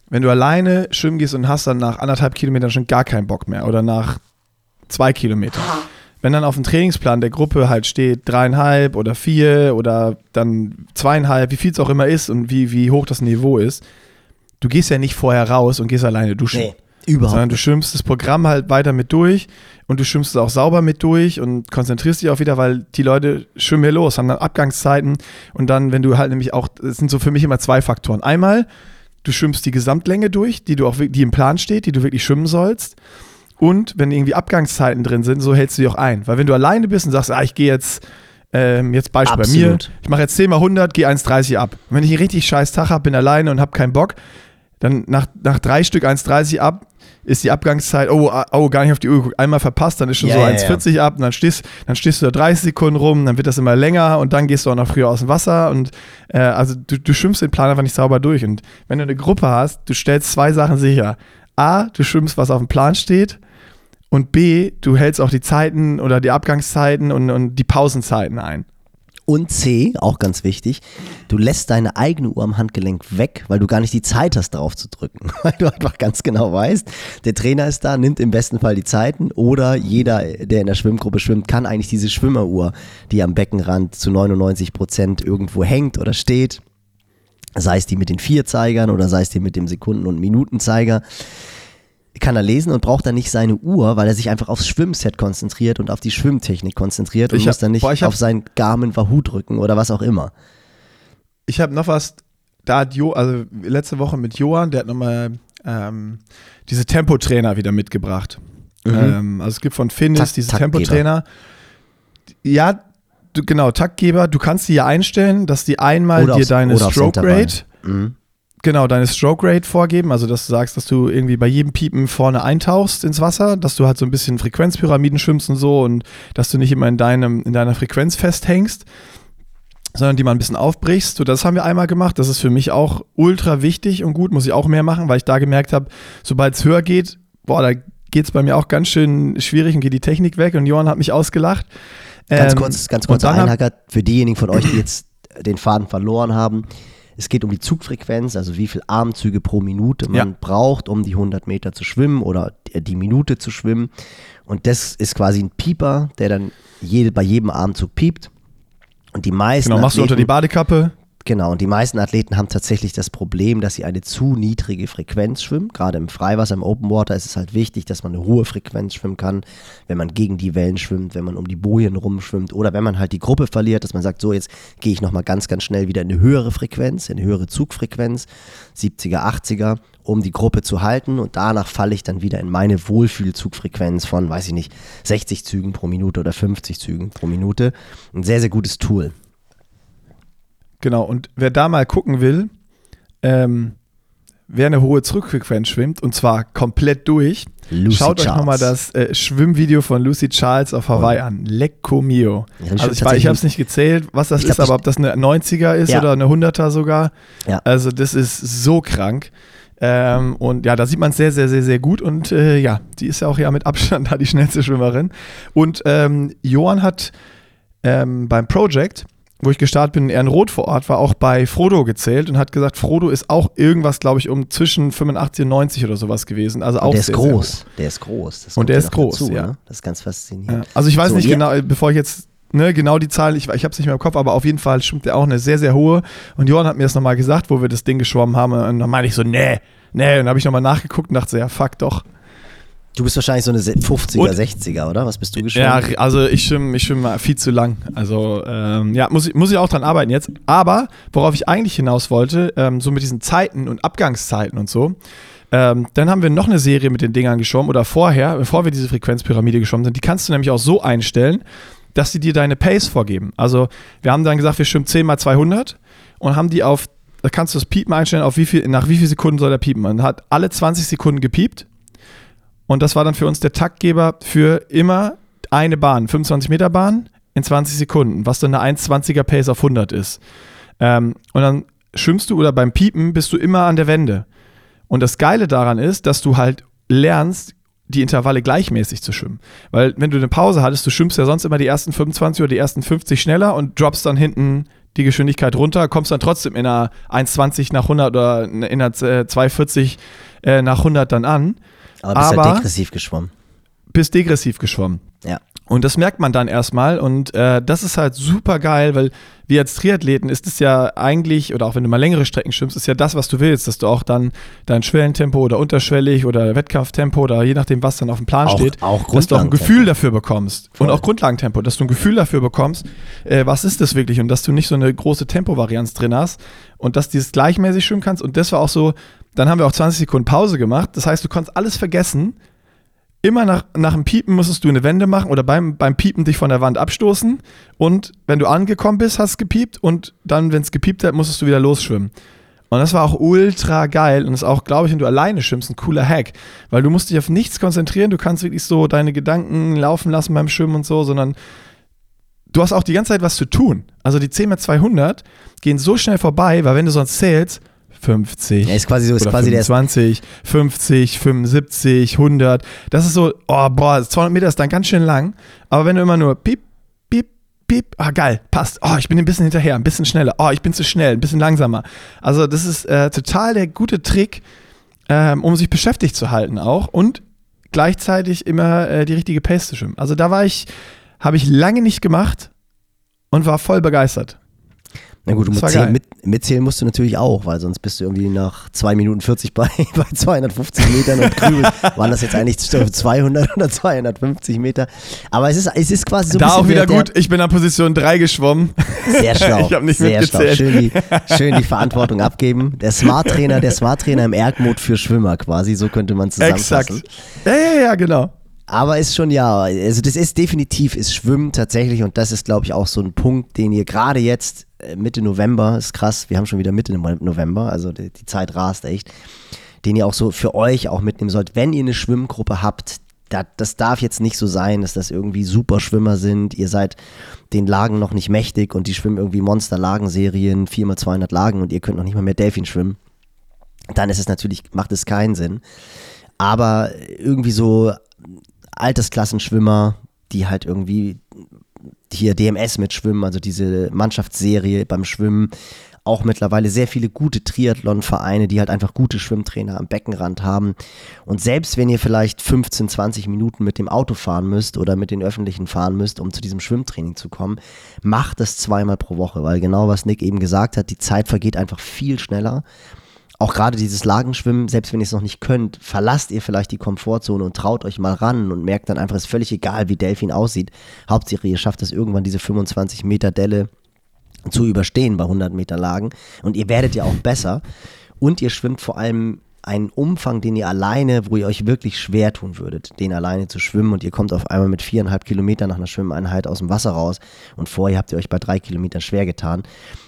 wenn du alleine schwimmen gehst und hast dann nach anderthalb Kilometern schon gar keinen Bock mehr oder nach zwei Kilometern. Wenn dann auf dem Trainingsplan der Gruppe halt steht dreieinhalb oder vier oder dann zweieinhalb, wie viel es auch immer ist und wie, wie hoch das Niveau ist, du gehst ja nicht vorher raus und gehst alleine duschen. Nee, überhaupt Sondern du schwimmst das Programm halt weiter mit durch und du schwimmst es auch sauber mit durch und konzentrierst dich auch wieder, weil die Leute schwimmen hier los, haben dann Abgangszeiten und dann, wenn du halt nämlich auch, das sind so für mich immer zwei Faktoren. Einmal, du schwimmst die Gesamtlänge durch, die du auch, die im Plan steht, die du wirklich schwimmen sollst. Und wenn irgendwie Abgangszeiten drin sind, so hältst du die auch ein. Weil wenn du alleine bist und sagst, ah, ich gehe jetzt, ähm, jetzt Beispiel bei mir, Absolut. ich mache jetzt 10 mal 100, gehe 1,30 ab. Und wenn ich einen richtig scheiß Tag habe, bin alleine und habe keinen Bock, dann nach, nach drei Stück 1,30 ab, ist die Abgangszeit, oh, ah, oh, gar nicht auf die Uhr geguckt, einmal verpasst, dann ist schon Ja, so ja, ja. 1,40 ab und dann stehst, dann stehst du da 30 Sekunden rum, dann wird das immer länger und dann gehst du auch noch früher aus dem Wasser und äh, also du, du schwimmst den Plan einfach nicht sauber durch und wenn du eine Gruppe hast, du stellst zwei Sachen sicher. A, du schwimmst, was auf dem Plan steht und B, du hältst auch die Zeiten oder die Abgangszeiten und, und die Pausenzeiten ein. Und C, auch ganz wichtig, du lässt deine eigene Uhr am Handgelenk weg, weil du gar nicht die Zeit hast, drauf zu drücken. Weil du einfach ganz genau weißt, der Trainer ist da, nimmt im besten Fall die Zeiten oder jeder, der in der Schwimmgruppe schwimmt, kann eigentlich diese Schwimmeruhr, die am Beckenrand zu 99 Prozent irgendwo hängt oder steht, sei es die mit den vier Zeigern oder sei es die mit dem Sekunden- und Minutenzeiger, kann er lesen und braucht dann nicht seine Uhr, weil er sich einfach aufs Schwimmset konzentriert und auf die Schwimmtechnik konzentriert und Ich muss hab- dann nicht boah, hab- auf sein Garmin Wahoo drücken oder was auch immer. Ich habe noch was, da hat Jo, also letzte Woche mit Johann, der hat nochmal ähm, diese Tempotrainer wieder mitgebracht. Ähm, also es gibt von Finnis diese Taktgeber. Tempotrainer. Ja, du, genau, Taktgeber, du kannst die ja einstellen, dass die einmal Oder dir aufs- deine Stroke. Rate, Mhm. Genau, deine Stroke Rate vorgeben, also dass du sagst, dass du irgendwie bei jedem Piepen vorne eintauchst ins Wasser, dass du halt so ein bisschen Frequenzpyramiden schwimmst und so und dass du nicht immer in deinem, in deiner Frequenz festhängst sondern die mal ein bisschen aufbrichst. So, das haben wir einmal gemacht. Das ist für mich auch ultra wichtig und gut. Muss ich auch mehr machen, weil ich da gemerkt habe, sobald es höher geht, boah, da geht es bei mir auch ganz schön schwierig und geht die Technik weg. Und Johann hat mich ausgelacht. Ganz Ähm, kurz, ganz kurz Einhaker für diejenigen von euch, die jetzt den Faden verloren haben. Es geht um die Zugfrequenz, also wie viel Armzüge pro Minute man Ja. braucht, um die 100 Meter zu schwimmen oder die Minute zu schwimmen. Und das ist quasi ein Pieper, der dann jede, bei jedem Armzug piept. Und die meisten Genau, machst du unter die Athleten- Badekappe, Genau, und die meisten Athleten haben tatsächlich das Problem, dass sie eine zu niedrige Frequenz schwimmen. Gerade im Freiwasser, im Open Water ist es halt wichtig, dass man eine hohe Frequenz schwimmen kann, wenn man gegen die Wellen schwimmt, wenn man um die Bojen rumschwimmt oder wenn man halt die Gruppe verliert, dass man sagt, so jetzt gehe ich nochmal ganz, ganz schnell wieder in eine höhere Frequenz, in eine höhere Zugfrequenz, 70er, 80er, um die Gruppe zu halten und danach falle ich dann wieder in meine Wohlfühlzugfrequenz von, weiß ich nicht, 60 Zügen pro Minute oder 50 Zügen pro Minute. Ein sehr, sehr gutes Tool. Genau, und wer da mal gucken will, ähm, wer eine hohe Zurückfrequenz schwimmt, und zwar komplett durch, Lucy schaut Charles. euch nochmal das äh, Schwimmvideo von Lucy Charles auf Hawaii oh. an. Lecco mio. Ja, also ich, ich habe es nicht gezählt, was das ist, aber ob das eine 90er ist ja. oder eine 100er sogar. Ja. Also das ist so krank. Ähm, und ja, da sieht man es sehr, sehr, sehr, sehr gut. Und äh, ja, die ist ja auch ja mit Abstand da die schnellste Schwimmerin. Und ähm, Johann hat ähm, beim Project wo ich gestartet bin, in Rot vor Ort, war auch bei Frodo gezählt und hat gesagt, Frodo ist auch irgendwas, glaube ich, um zwischen 85 und 90 oder sowas gewesen. Also auch der ist sehr, groß. Sehr der ist groß. und der ist groß, dazu, ja. Ne? Das ist ganz faszinierend. Ja. Also ich weiß so, nicht genau, bevor ich jetzt ne, genau die Zahl, ich, ich habe es nicht mehr im Kopf, aber auf jeden Fall stimmt der auch eine sehr, sehr hohe. Und Johann hat mir das nochmal gesagt, wo wir das Ding geschwommen haben. Und dann meine ich so, nee, nee. Und dann habe ich nochmal nachgeguckt und dachte so, ja, fuck doch. Du bist wahrscheinlich so eine 50er, und, 60er, oder? Was bist du geschwommen? Ja, also ich schwimme ich schwimm viel zu lang. Also ähm, ja, muss ich, muss ich auch dran arbeiten jetzt. Aber worauf ich eigentlich hinaus wollte, ähm, so mit diesen Zeiten und Abgangszeiten und so, ähm, dann haben wir noch eine Serie mit den Dingern geschwommen oder vorher, bevor wir diese Frequenzpyramide geschwommen sind, die kannst du nämlich auch so einstellen, dass sie dir deine Pace vorgeben. Also wir haben dann gesagt, wir schwimmen 10 mal 200 und haben die auf, da kannst du das Piepen einstellen, auf wie viel, nach wie viel Sekunden soll der piepen. Man hat alle 20 Sekunden gepiept und das war dann für uns der Taktgeber für immer eine Bahn, 25 Meter Bahn in 20 Sekunden, was dann eine 1,20er Pace auf 100 ist. Ähm, und dann schwimmst du oder beim Piepen bist du immer an der Wende. Und das Geile daran ist, dass du halt lernst, die Intervalle gleichmäßig zu schwimmen. Weil wenn du eine Pause hattest, du schwimmst ja sonst immer die ersten 25 oder die ersten 50 schneller und droppst dann hinten die Geschwindigkeit runter, kommst dann trotzdem in einer 1,20 nach 100 oder in einer 2,40 äh, nach 100 dann an. Aber bist aber halt degressiv geschwommen. Bist degressiv geschwommen. Ja. Und das merkt man dann erstmal und äh, das ist halt super geil, weil wir als Triathleten ist es ja eigentlich, oder auch wenn du mal längere Strecken schwimmst, ist ja das, was du willst, dass du auch dann dein Schwellentempo oder unterschwellig oder Wettkampftempo oder je nachdem, was dann auf dem Plan auch, steht, auch dass du auch ein Gefühl dafür bekommst. Voll. Und auch Grundlagentempo, dass du ein Gefühl dafür bekommst, äh, was ist das wirklich und dass du nicht so eine große Tempovarianz drin hast und dass du dieses gleichmäßig schwimmen kannst. Und das war auch so, dann haben wir auch 20 Sekunden Pause gemacht. Das heißt, du konntest alles vergessen. Immer nach, nach dem Piepen musstest du eine Wende machen oder beim, beim Piepen dich von der Wand abstoßen. Und wenn du angekommen bist, hast du gepiept und dann, wenn es gepiept hat, musstest du wieder losschwimmen. Und das war auch ultra geil und ist auch, glaube ich, wenn du alleine schwimmst, ein cooler Hack. Weil du musst dich auf nichts konzentrieren, du kannst wirklich so deine Gedanken laufen lassen beim Schwimmen und so, sondern du hast auch die ganze Zeit was zu tun. Also die 10 mal 200 gehen so schnell vorbei, weil wenn du sonst zählst, 50. Ja, ist quasi so, ist quasi 25, der 50, 75, 100. Das ist so, oh, boah, 200 Meter ist dann ganz schön lang. Aber wenn du immer nur piep, piep, piep, ah, geil, passt. Oh, ich bin ein bisschen hinterher, ein bisschen schneller. Oh, ich bin zu schnell, ein bisschen langsamer. Also, das ist äh, total der gute Trick, ähm, um sich beschäftigt zu halten auch und gleichzeitig immer äh, die richtige Pace zu schwimmen. Also, da war ich, habe ich lange nicht gemacht und war voll begeistert. Na gut, mitzählen, mit, mitzählen musst du natürlich auch, weil sonst bist du irgendwie nach 2 Minuten 40 bei, bei 250 Metern und grübelst, waren das jetzt eigentlich 200 oder 250 Meter. Aber es ist, es ist quasi so Da auch wieder gut, ich bin an Position 3 geschwommen. Sehr schlau. ich habe nicht sehr mitgezählt. Schlau. Schön die, schön die Verantwortung abgeben. Der Smart Trainer, der Smart Trainer im Ergmod für Schwimmer quasi, so könnte man zusammenfassen. Exakt. Ja, ja, ja, genau. Aber ist schon ja, also das ist definitiv, ist Schwimmen tatsächlich und das ist, glaube ich, auch so ein Punkt, den ihr gerade jetzt äh, Mitte November, ist krass, wir haben schon wieder Mitte November, also die, die Zeit rast echt, den ihr auch so für euch auch mitnehmen sollt, wenn ihr eine Schwimmgruppe habt, das, darf jetzt nicht so sein, dass das irgendwie super Schwimmer sind, ihr seid den Lagen noch nicht mächtig und die schwimmen irgendwie Monster-Lagenserien, 4x200 Lagen und ihr könnt noch nicht mal mehr Delfin schwimmen, dann ist es natürlich, macht es keinen Sinn. Aber irgendwie so Altersklassenschwimmer, die halt irgendwie hier DMS mitschwimmen, also diese Mannschaftsserie beim Schwimmen, auch mittlerweile sehr viele gute Triathlon-Vereine, die halt einfach gute Schwimmtrainer am Beckenrand haben. Und selbst wenn ihr vielleicht 15, 20 Minuten mit dem Auto fahren müsst oder mit den Öffentlichen fahren müsst, um zu diesem Schwimmtraining zu kommen, macht das zweimal pro Woche, weil genau was Nick eben gesagt hat, die Zeit vergeht einfach viel schneller auch gerade dieses Lagenschwimmen, selbst wenn ihr es noch nicht könnt, verlasst ihr vielleicht die Komfortzone und traut euch mal ran und merkt dann einfach, es ist völlig egal, wie Delfin aussieht. Hauptsache, ihr schafft es irgendwann, diese 25 Meter Delle zu überstehen bei 100 Meter Lagen und ihr werdet ja auch besser und ihr schwimmt vor allem einen Umfang, den ihr alleine, wo ihr euch wirklich schwer tun würdet, den alleine zu schwimmen und ihr kommt auf einmal mit viereinhalb Kilometern nach einer Schwimmeinheit aus dem Wasser raus und vorher habt ihr euch bei drei Kilometern schwer getan.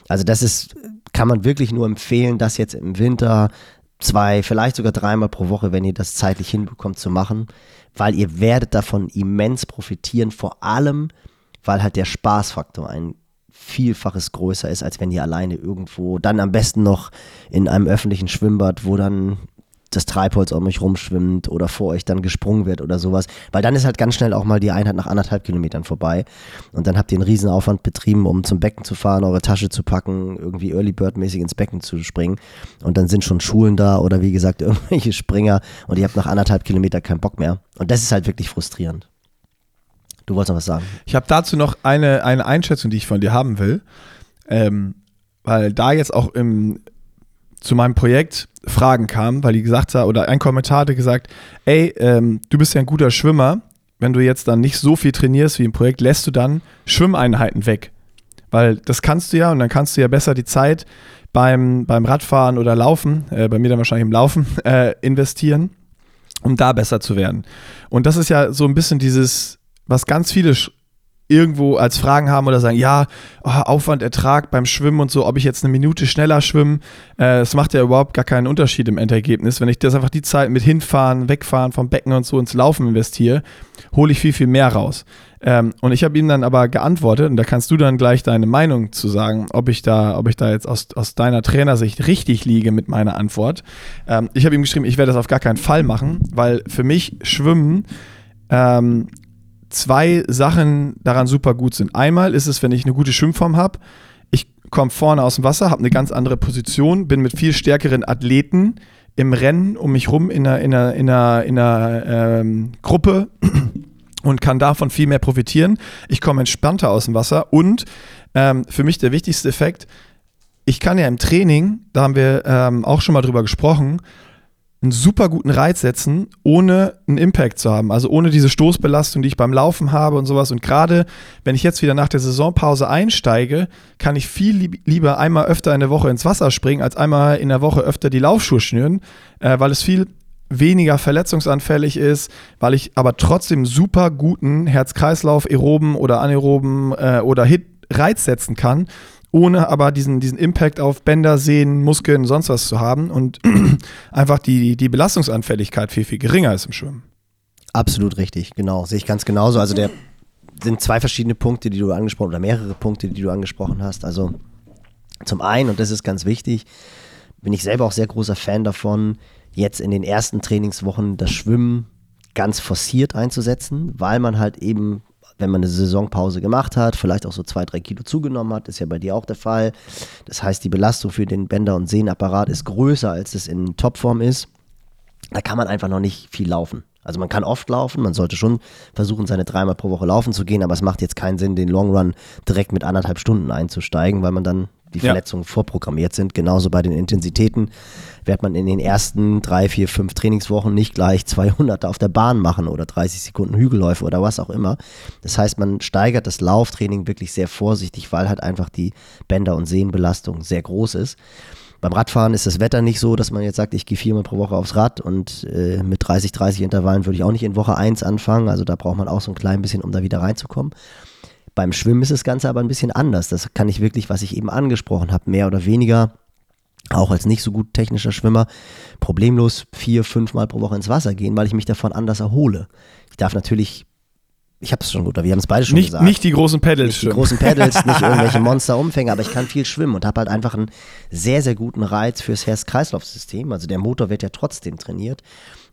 Also das ist, kann man wirklich nur empfehlen, das jetzt im Winter zwei, vielleicht sogar dreimal pro Woche, wenn ihr das zeitlich hinbekommt zu machen, weil ihr werdet davon immens profitieren, vor allem, weil halt der Spaßfaktor ein Vielfaches größer ist, als wenn ihr alleine irgendwo, dann am besten noch in einem öffentlichen Schwimmbad, wo dann das Treibholz um euch rumschwimmt oder vor euch dann gesprungen wird oder sowas. Weil dann ist halt ganz schnell auch mal die Einheit nach anderthalb Kilometern vorbei. Und dann habt ihr einen Riesenaufwand betrieben, um zum Becken zu fahren, eure Tasche zu packen, irgendwie Early Bird mäßig ins Becken zu springen. Und dann sind schon Schulen da oder wie gesagt irgendwelche Springer und ihr habt nach anderthalb Kilometern keinen Bock mehr. Und das ist halt wirklich frustrierend. Du wolltest noch was sagen. Ich habe dazu noch eine, eine Einschätzung, die ich von dir haben will. Ähm, weil da jetzt auch im, zu meinem Projekt Fragen kamen, weil die gesagt hat, oder ein Kommentar hatte gesagt, ey, ähm, du bist ja ein guter Schwimmer, wenn du jetzt dann nicht so viel trainierst wie im Projekt, lässt du dann Schwimmeinheiten weg. Weil das kannst du ja und dann kannst du ja besser die Zeit beim, beim Radfahren oder Laufen, äh, bei mir dann wahrscheinlich im Laufen, äh, investieren, um da besser zu werden. Und das ist ja so ein bisschen dieses, was ganz viele irgendwo als Fragen haben oder sagen, ja, oh, Aufwand, Ertrag beim Schwimmen und so, ob ich jetzt eine Minute schneller schwimme, äh, es macht ja überhaupt gar keinen Unterschied im Endergebnis. Wenn ich das einfach die Zeit mit hinfahren, wegfahren vom Becken und so ins Laufen investiere, hole ich viel, viel mehr raus. Ähm, und ich habe ihm dann aber geantwortet, und da kannst du dann gleich deine Meinung zu sagen, ob ich da, ob ich da jetzt aus, aus deiner Trainersicht richtig liege mit meiner Antwort. Ähm, ich habe ihm geschrieben, ich werde das auf gar keinen Fall machen, weil für mich Schwimmen ähm, zwei Sachen daran super gut sind. Einmal ist es, wenn ich eine gute Schwimmform habe, ich komme vorne aus dem Wasser, habe eine ganz andere Position, bin mit viel stärkeren Athleten im Rennen um mich rum in einer, in einer, in einer, in einer ähm, Gruppe und kann davon viel mehr profitieren. Ich komme entspannter aus dem Wasser und ähm, für mich der wichtigste Effekt, ich kann ja im Training, da haben wir ähm, auch schon mal drüber gesprochen, einen super guten Reiz setzen, ohne einen Impact zu haben. Also ohne diese Stoßbelastung, die ich beim Laufen habe und sowas. Und gerade wenn ich jetzt wieder nach der Saisonpause einsteige, kann ich viel lieb lieber einmal öfter in der Woche ins Wasser springen, als einmal in der Woche öfter die Laufschuhe schnüren, äh, weil es viel weniger verletzungsanfällig ist, weil ich aber trotzdem super guten Herz-Kreislauf, aeroben oder anaeroben äh, oder Hit-Reiz setzen kann ohne aber diesen, diesen Impact auf Bänder, Sehnen, Muskeln, sonst was zu haben und einfach die, die Belastungsanfälligkeit viel, viel geringer ist im Schwimmen. Absolut richtig, genau. Sehe ich ganz genauso. Also der sind zwei verschiedene Punkte, die du angesprochen oder mehrere Punkte, die du angesprochen hast. Also zum einen, und das ist ganz wichtig, bin ich selber auch sehr großer Fan davon, jetzt in den ersten Trainingswochen das Schwimmen ganz forciert einzusetzen, weil man halt eben wenn man eine Saisonpause gemacht hat, vielleicht auch so zwei, drei Kilo zugenommen hat, ist ja bei dir auch der Fall. Das heißt, die Belastung für den Bänder- und Sehnenapparat ist größer, als es in Topform ist. Da kann man einfach noch nicht viel laufen. Also man kann oft laufen, man sollte schon versuchen, seine dreimal pro Woche laufen zu gehen, aber es macht jetzt keinen Sinn, den Long Run direkt mit anderthalb Stunden einzusteigen, weil man dann die Verletzungen ja. vorprogrammiert sind. Genauso bei den Intensitäten wird man in den ersten drei, vier, fünf Trainingswochen nicht gleich 200 auf der Bahn machen oder 30 Sekunden Hügelläufe oder was auch immer. Das heißt, man steigert das Lauftraining wirklich sehr vorsichtig, weil halt einfach die Bänder- und Sehnenbelastung sehr groß ist. Beim Radfahren ist das Wetter nicht so, dass man jetzt sagt, ich gehe viermal pro Woche aufs Rad und äh, mit 30, 30 Intervallen würde ich auch nicht in Woche 1 anfangen. Also da braucht man auch so ein klein bisschen, um da wieder reinzukommen. Beim Schwimmen ist das Ganze aber ein bisschen anders. Das kann ich wirklich, was ich eben angesprochen habe, mehr oder weniger, auch als nicht so gut technischer Schwimmer, problemlos vier, fünf Mal pro Woche ins Wasser gehen, weil ich mich davon anders erhole. Ich darf natürlich ich habe es schon gut, wir haben es beide schon nicht, gesagt. Nicht die großen Pedals. Nicht die großen Pedals, nicht irgendwelche Monsterumfänge, aber ich kann viel schwimmen und habe halt einfach einen sehr, sehr guten Reiz fürs Herz-Kreislauf-System. Also der Motor wird ja trotzdem trainiert.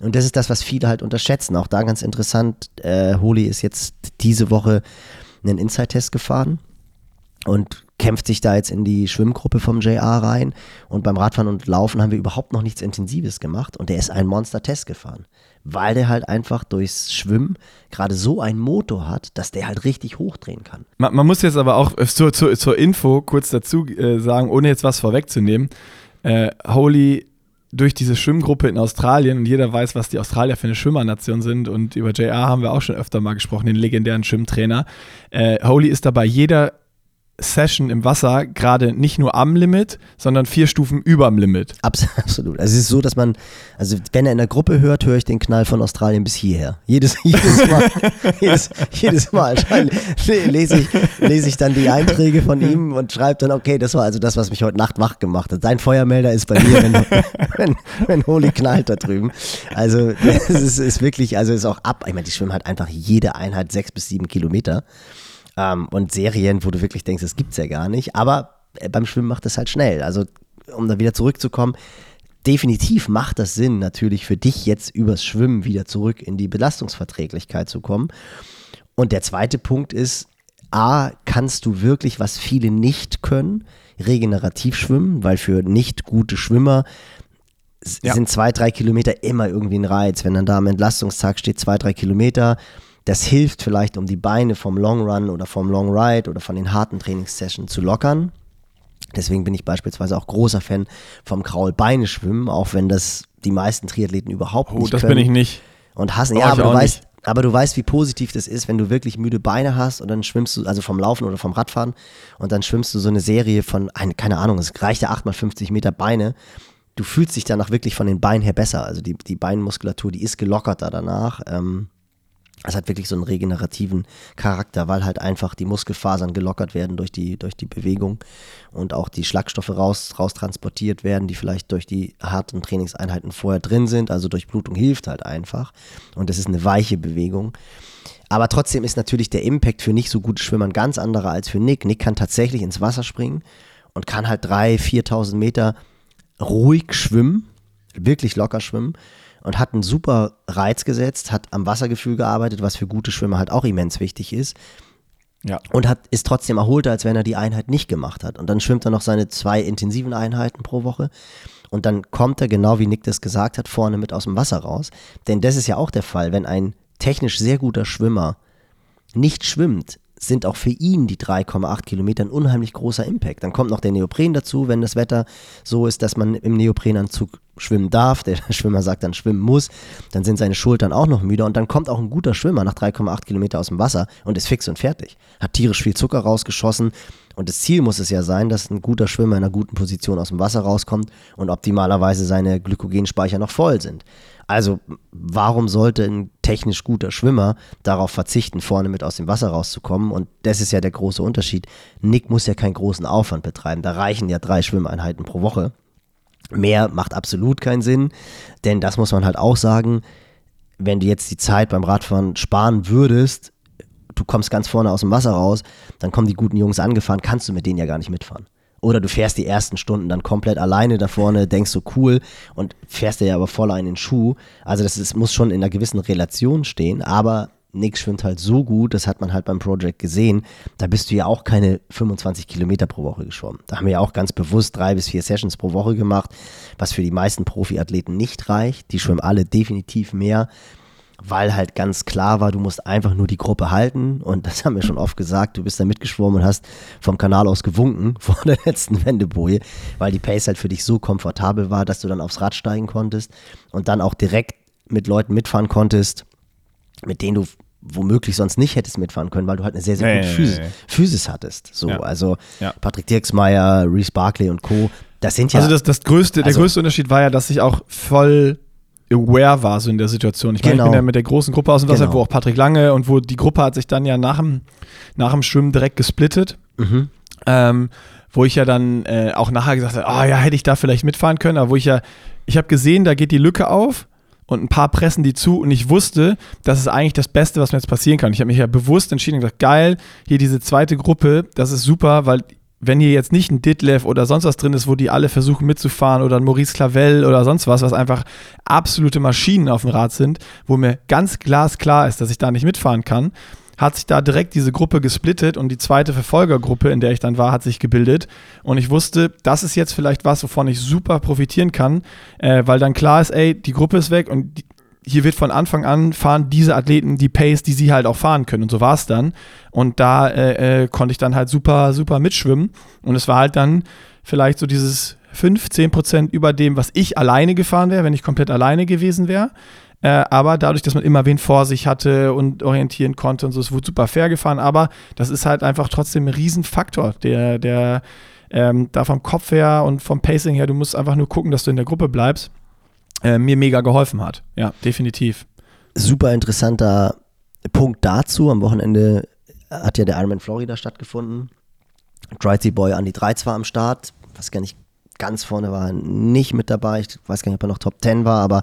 Und das ist das, was viele halt unterschätzen. Auch da ganz interessant, äh, Holi ist jetzt diese Woche einen Inside-Test gefahren. und kämpft sich da jetzt in die Schwimmgruppe vom JR rein. Und beim Radfahren und Laufen haben wir überhaupt noch nichts Intensives gemacht. Und der ist einen Monster-Test gefahren. Weil der halt einfach durchs Schwimmen gerade so einen Motor hat, dass der halt richtig hochdrehen kann. Man, man muss jetzt aber auch zur, zur, zur Info kurz dazu äh, sagen, ohne jetzt was vorwegzunehmen. Äh, Holy durch diese Schwimmgruppe in Australien und jeder weiß, was die Australier für eine Schwimmernation sind und über JR haben wir auch schon öfter mal gesprochen, den legendären Schwimmtrainer. Äh, Holy ist dabei jeder Session im Wasser gerade nicht nur am Limit, sondern vier Stufen über dem Limit. Absolut. Also es ist so, dass man, also wenn er in der Gruppe hört, höre ich den Knall von Australien bis hierher. Jedes, jedes Mal, jedes, jedes Mal lese ich, lese ich dann die Einträge von ihm und schreibe dann, okay, das war also das, was mich heute Nacht wach gemacht hat. Sein Feuermelder ist bei mir, wenn, wenn, wenn Holy knallt da drüben. Also es ist, ist wirklich, also ist auch ab, ich meine, die schwimmen halt einfach jede Einheit sechs bis sieben Kilometer. Ähm, und Serien, wo du wirklich denkst, das gibt's ja gar nicht. Aber äh, beim Schwimmen macht es halt schnell. Also, um da wieder zurückzukommen, definitiv macht das Sinn, natürlich für dich jetzt übers Schwimmen wieder zurück in die Belastungsverträglichkeit zu kommen. Und der zweite Punkt ist, A, kannst du wirklich, was viele nicht können, regenerativ schwimmen, weil für nicht gute Schwimmer ja. sind zwei, drei Kilometer immer irgendwie ein Reiz. Wenn dann da am Entlastungstag steht, zwei, drei Kilometer, das hilft vielleicht, um die Beine vom Long Run oder vom Long Ride oder von den harten Trainingssessions zu lockern. Deswegen bin ich beispielsweise auch großer Fan vom Kraul-Beine-Schwimmen, auch wenn das die meisten Triathleten überhaupt oh, nicht das können. bin ich nicht. Und hassen. Ja, aber du, weißt, aber du weißt, wie positiv das ist, wenn du wirklich müde Beine hast und dann schwimmst du, also vom Laufen oder vom Radfahren, und dann schwimmst du so eine Serie von, keine Ahnung, es reicht ja 8 mal 50 Meter Beine. Du fühlst dich danach wirklich von den Beinen her besser. Also die, die Beinmuskulatur, die ist gelockerter danach. Ähm, es hat wirklich so einen regenerativen Charakter, weil halt einfach die Muskelfasern gelockert werden durch die, durch die Bewegung und auch die Schlagstoffe raus, raus transportiert werden, die vielleicht durch die harten Trainingseinheiten vorher drin sind. Also durch Blutung hilft halt einfach. Und es ist eine weiche Bewegung. Aber trotzdem ist natürlich der Impact für nicht so gute Schwimmer ein ganz anderer als für Nick. Nick kann tatsächlich ins Wasser springen und kann halt 3.000, 4.000 Meter ruhig schwimmen, wirklich locker schwimmen und hat einen super Reiz gesetzt, hat am Wassergefühl gearbeitet, was für gute Schwimmer halt auch immens wichtig ist. Ja. Und hat, ist trotzdem erholter, als wenn er die Einheit nicht gemacht hat. Und dann schwimmt er noch seine zwei intensiven Einheiten pro Woche. Und dann kommt er, genau wie Nick das gesagt hat, vorne mit aus dem Wasser raus. Denn das ist ja auch der Fall, wenn ein technisch sehr guter Schwimmer nicht schwimmt, sind auch für ihn die 3,8 Kilometer ein unheimlich großer Impact. Dann kommt noch der Neopren dazu, wenn das Wetter so ist, dass man im Neoprenanzug schwimmen darf. Der Schwimmer sagt dann schwimmen muss. Dann sind seine Schultern auch noch müde und dann kommt auch ein guter Schwimmer nach 3,8 Kilometer aus dem Wasser und ist fix und fertig. Hat tierisch viel Zucker rausgeschossen und das Ziel muss es ja sein, dass ein guter Schwimmer in einer guten Position aus dem Wasser rauskommt und optimalerweise seine Glykogenspeicher noch voll sind. Also warum sollte ein technisch guter Schwimmer darauf verzichten, vorne mit aus dem Wasser rauszukommen? Und das ist ja der große Unterschied. Nick muss ja keinen großen Aufwand betreiben. Da reichen ja drei Schwimmeinheiten pro Woche. Mehr macht absolut keinen Sinn, denn das muss man halt auch sagen. Wenn du jetzt die Zeit beim Radfahren sparen würdest, du kommst ganz vorne aus dem Wasser raus, dann kommen die guten Jungs angefahren, kannst du mit denen ja gar nicht mitfahren. Oder du fährst die ersten Stunden dann komplett alleine da vorne, denkst so cool und fährst dir ja aber voll in den Schuh. Also das ist, muss schon in einer gewissen Relation stehen, aber Nick schwimmt halt so gut, das hat man halt beim Project gesehen. Da bist du ja auch keine 25 Kilometer pro Woche geschwommen. Da haben wir ja auch ganz bewusst drei bis vier Sessions pro Woche gemacht, was für die meisten Profiathleten nicht reicht. Die schwimmen alle definitiv mehr weil halt ganz klar war, du musst einfach nur die Gruppe halten. Und das haben wir schon oft gesagt. Du bist da mitgeschwommen und hast vom Kanal aus gewunken vor der letzten Wendeboje, weil die Pace halt für dich so komfortabel war, dass du dann aufs Rad steigen konntest und dann auch direkt mit Leuten mitfahren konntest, mit denen du womöglich sonst nicht hättest mitfahren können, weil du halt eine sehr, sehr ja, gute ja, Physis, ja, Physis, hattest. So, also Patrick Dirksmeier, Reese Barkley und Co. Das sind ja. Also das, das größte, also, der größte Unterschied war ja, dass ich auch voll aware war so in der Situation. Ich, genau. meine, ich bin ja mit der großen Gruppe aus dem Wasser, genau. wo auch Patrick Lange und wo die Gruppe hat sich dann ja nach dem, nach dem Schwimmen direkt gesplittet. Mhm. Ähm, wo ich ja dann äh, auch nachher gesagt habe, ah oh, ja, hätte ich da vielleicht mitfahren können, aber wo ich ja, ich habe gesehen, da geht die Lücke auf und ein paar pressen die zu und ich wusste, das ist eigentlich das Beste, was mir jetzt passieren kann. Ich habe mich ja bewusst entschieden und gesagt, geil, hier diese zweite Gruppe, das ist super, weil wenn hier jetzt nicht ein Ditlev oder sonst was drin ist, wo die alle versuchen mitzufahren oder ein Maurice Clavel oder sonst was, was einfach absolute Maschinen auf dem Rad sind, wo mir ganz glasklar ist, dass ich da nicht mitfahren kann, hat sich da direkt diese Gruppe gesplittet und die zweite Verfolgergruppe, in der ich dann war, hat sich gebildet. Und ich wusste, das ist jetzt vielleicht was, wovon ich super profitieren kann, äh, weil dann klar ist, ey, die Gruppe ist weg und die, hier wird von Anfang an fahren diese Athleten die Pace, die sie halt auch fahren können. Und so war es dann. Und da äh, äh, konnte ich dann halt super, super mitschwimmen. Und es war halt dann vielleicht so dieses 5, 10 Prozent über dem, was ich alleine gefahren wäre, wenn ich komplett alleine gewesen wäre. Äh, aber dadurch, dass man immer wen vor sich hatte und orientieren konnte und so, es wurde super fair gefahren. Aber das ist halt einfach trotzdem ein Riesenfaktor, der, der ähm, da vom Kopf her und vom Pacing her, du musst einfach nur gucken, dass du in der Gruppe bleibst, äh, mir mega geholfen hat. Ja, definitiv. Super interessanter Punkt dazu. Am Wochenende hat ja der Ironman Florida stattgefunden. Dry Boy Andy 3 war am Start, was gar nicht ganz vorne war, nicht mit dabei. Ich weiß gar nicht, ob er noch Top 10 war, aber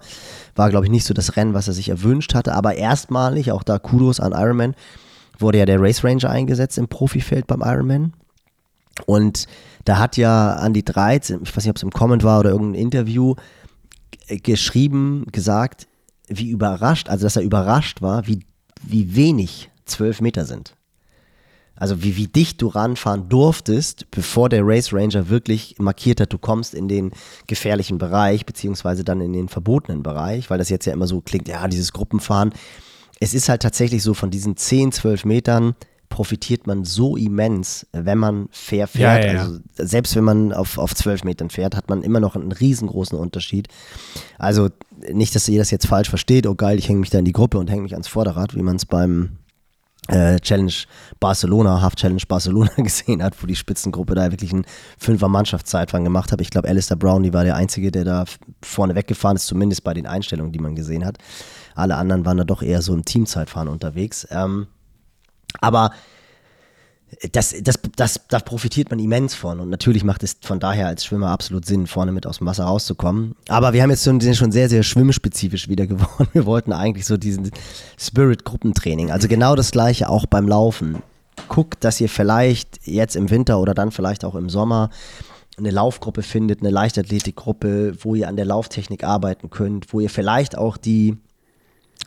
war, glaube ich, nicht so das Rennen, was er sich erwünscht hatte. Aber erstmalig, auch da Kudos an Ironman, wurde ja der Race Ranger eingesetzt im Profifeld beim Ironman. Und da hat ja Andy Dreiz, ich weiß nicht, ob es im Comment war oder irgendein Interview, geschrieben, gesagt, wie überrascht, also dass er überrascht war, wie, wie wenig zwölf Meter sind. Also wie, wie dicht du ranfahren durftest, bevor der Race Ranger wirklich markiert hat, du kommst in den gefährlichen Bereich, beziehungsweise dann in den verbotenen Bereich, weil das jetzt ja immer so klingt, ja, dieses Gruppenfahren. Es ist halt tatsächlich so, von diesen 10, 12 Metern profitiert man so immens, wenn man fair fährt. Ja, ja, ja. Also selbst wenn man auf, auf 12 Metern fährt, hat man immer noch einen riesengroßen Unterschied. Also nicht, dass ihr das jetzt falsch versteht, oh geil, ich hänge mich da in die Gruppe und hänge mich ans Vorderrad, wie man es beim äh, Challenge Barcelona, Half Challenge Barcelona gesehen hat, wo die Spitzengruppe da wirklich einen Fünfer Mannschaftszeitfahren gemacht hat. Ich glaube, Alistair Brown, die war der Einzige, der da vorne weggefahren ist, zumindest bei den Einstellungen, die man gesehen hat. Alle anderen waren da doch eher so im Teamzeitfahren unterwegs. Ähm, aber das, das, das, da profitiert man immens von. Und natürlich macht es von daher als Schwimmer absolut Sinn, vorne mit aus dem Wasser rauszukommen. Aber wir haben jetzt schon, schon sehr, sehr schwimmspezifisch wieder geworden. Wir wollten eigentlich so diesen Spirit-Gruppentraining. Also genau das gleiche auch beim Laufen. Guckt, dass ihr vielleicht jetzt im Winter oder dann vielleicht auch im Sommer eine Laufgruppe findet, eine Leichtathletikgruppe, wo ihr an der Lauftechnik arbeiten könnt, wo ihr vielleicht auch die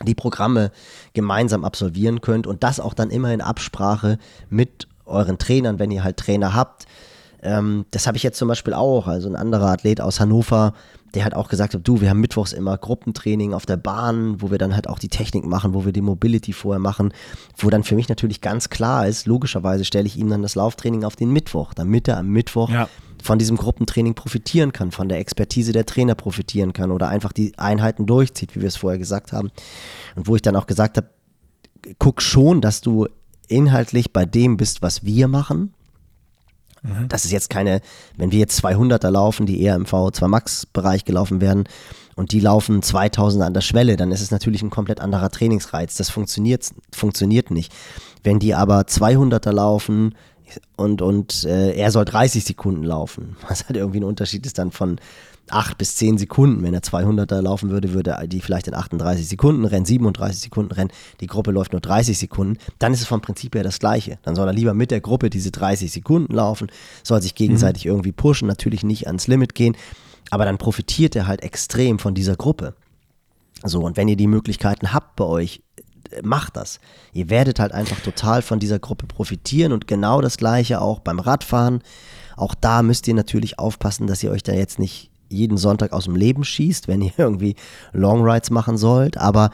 die Programme gemeinsam absolvieren könnt und das auch dann immer in Absprache mit euren Trainern, wenn ihr halt Trainer habt. Ähm, das habe ich jetzt zum Beispiel auch. Also ein anderer Athlet aus Hannover, der hat auch gesagt du, wir haben mittwochs immer Gruppentraining auf der Bahn, wo wir dann halt auch die Technik machen, wo wir die Mobility vorher machen, wo dann für mich natürlich ganz klar ist, logischerweise stelle ich ihm dann das Lauftraining auf den Mittwoch, damit er am Mittwoch ja. Von diesem Gruppentraining profitieren kann, von der Expertise der Trainer profitieren kann oder einfach die Einheiten durchzieht, wie wir es vorher gesagt haben. Und wo ich dann auch gesagt habe, guck schon, dass du inhaltlich bei dem bist, was wir machen. Mhm. Das ist jetzt keine, wenn wir jetzt 200er laufen, die eher im V2 Max Bereich gelaufen werden und die laufen 2000er an der Schwelle, dann ist es natürlich ein komplett anderer Trainingsreiz. Das funktioniert, funktioniert nicht. Wenn die aber 200er laufen, und, und äh, er soll 30 Sekunden laufen, was halt irgendwie ein Unterschied ist dann von 8 bis 10 Sekunden. Wenn er 200er laufen würde, würde er die vielleicht in 38 Sekunden rennen, 37 Sekunden rennen. Die Gruppe läuft nur 30 Sekunden. Dann ist es vom Prinzip her das Gleiche. Dann soll er lieber mit der Gruppe diese 30 Sekunden laufen, soll sich gegenseitig mhm. irgendwie pushen, natürlich nicht ans Limit gehen. Aber dann profitiert er halt extrem von dieser Gruppe. So, und wenn ihr die Möglichkeiten habt bei euch, macht das. Ihr werdet halt einfach total von dieser Gruppe profitieren und genau das gleiche auch beim Radfahren. Auch da müsst ihr natürlich aufpassen, dass ihr euch da jetzt nicht jeden Sonntag aus dem Leben schießt, wenn ihr irgendwie Longrides machen sollt, aber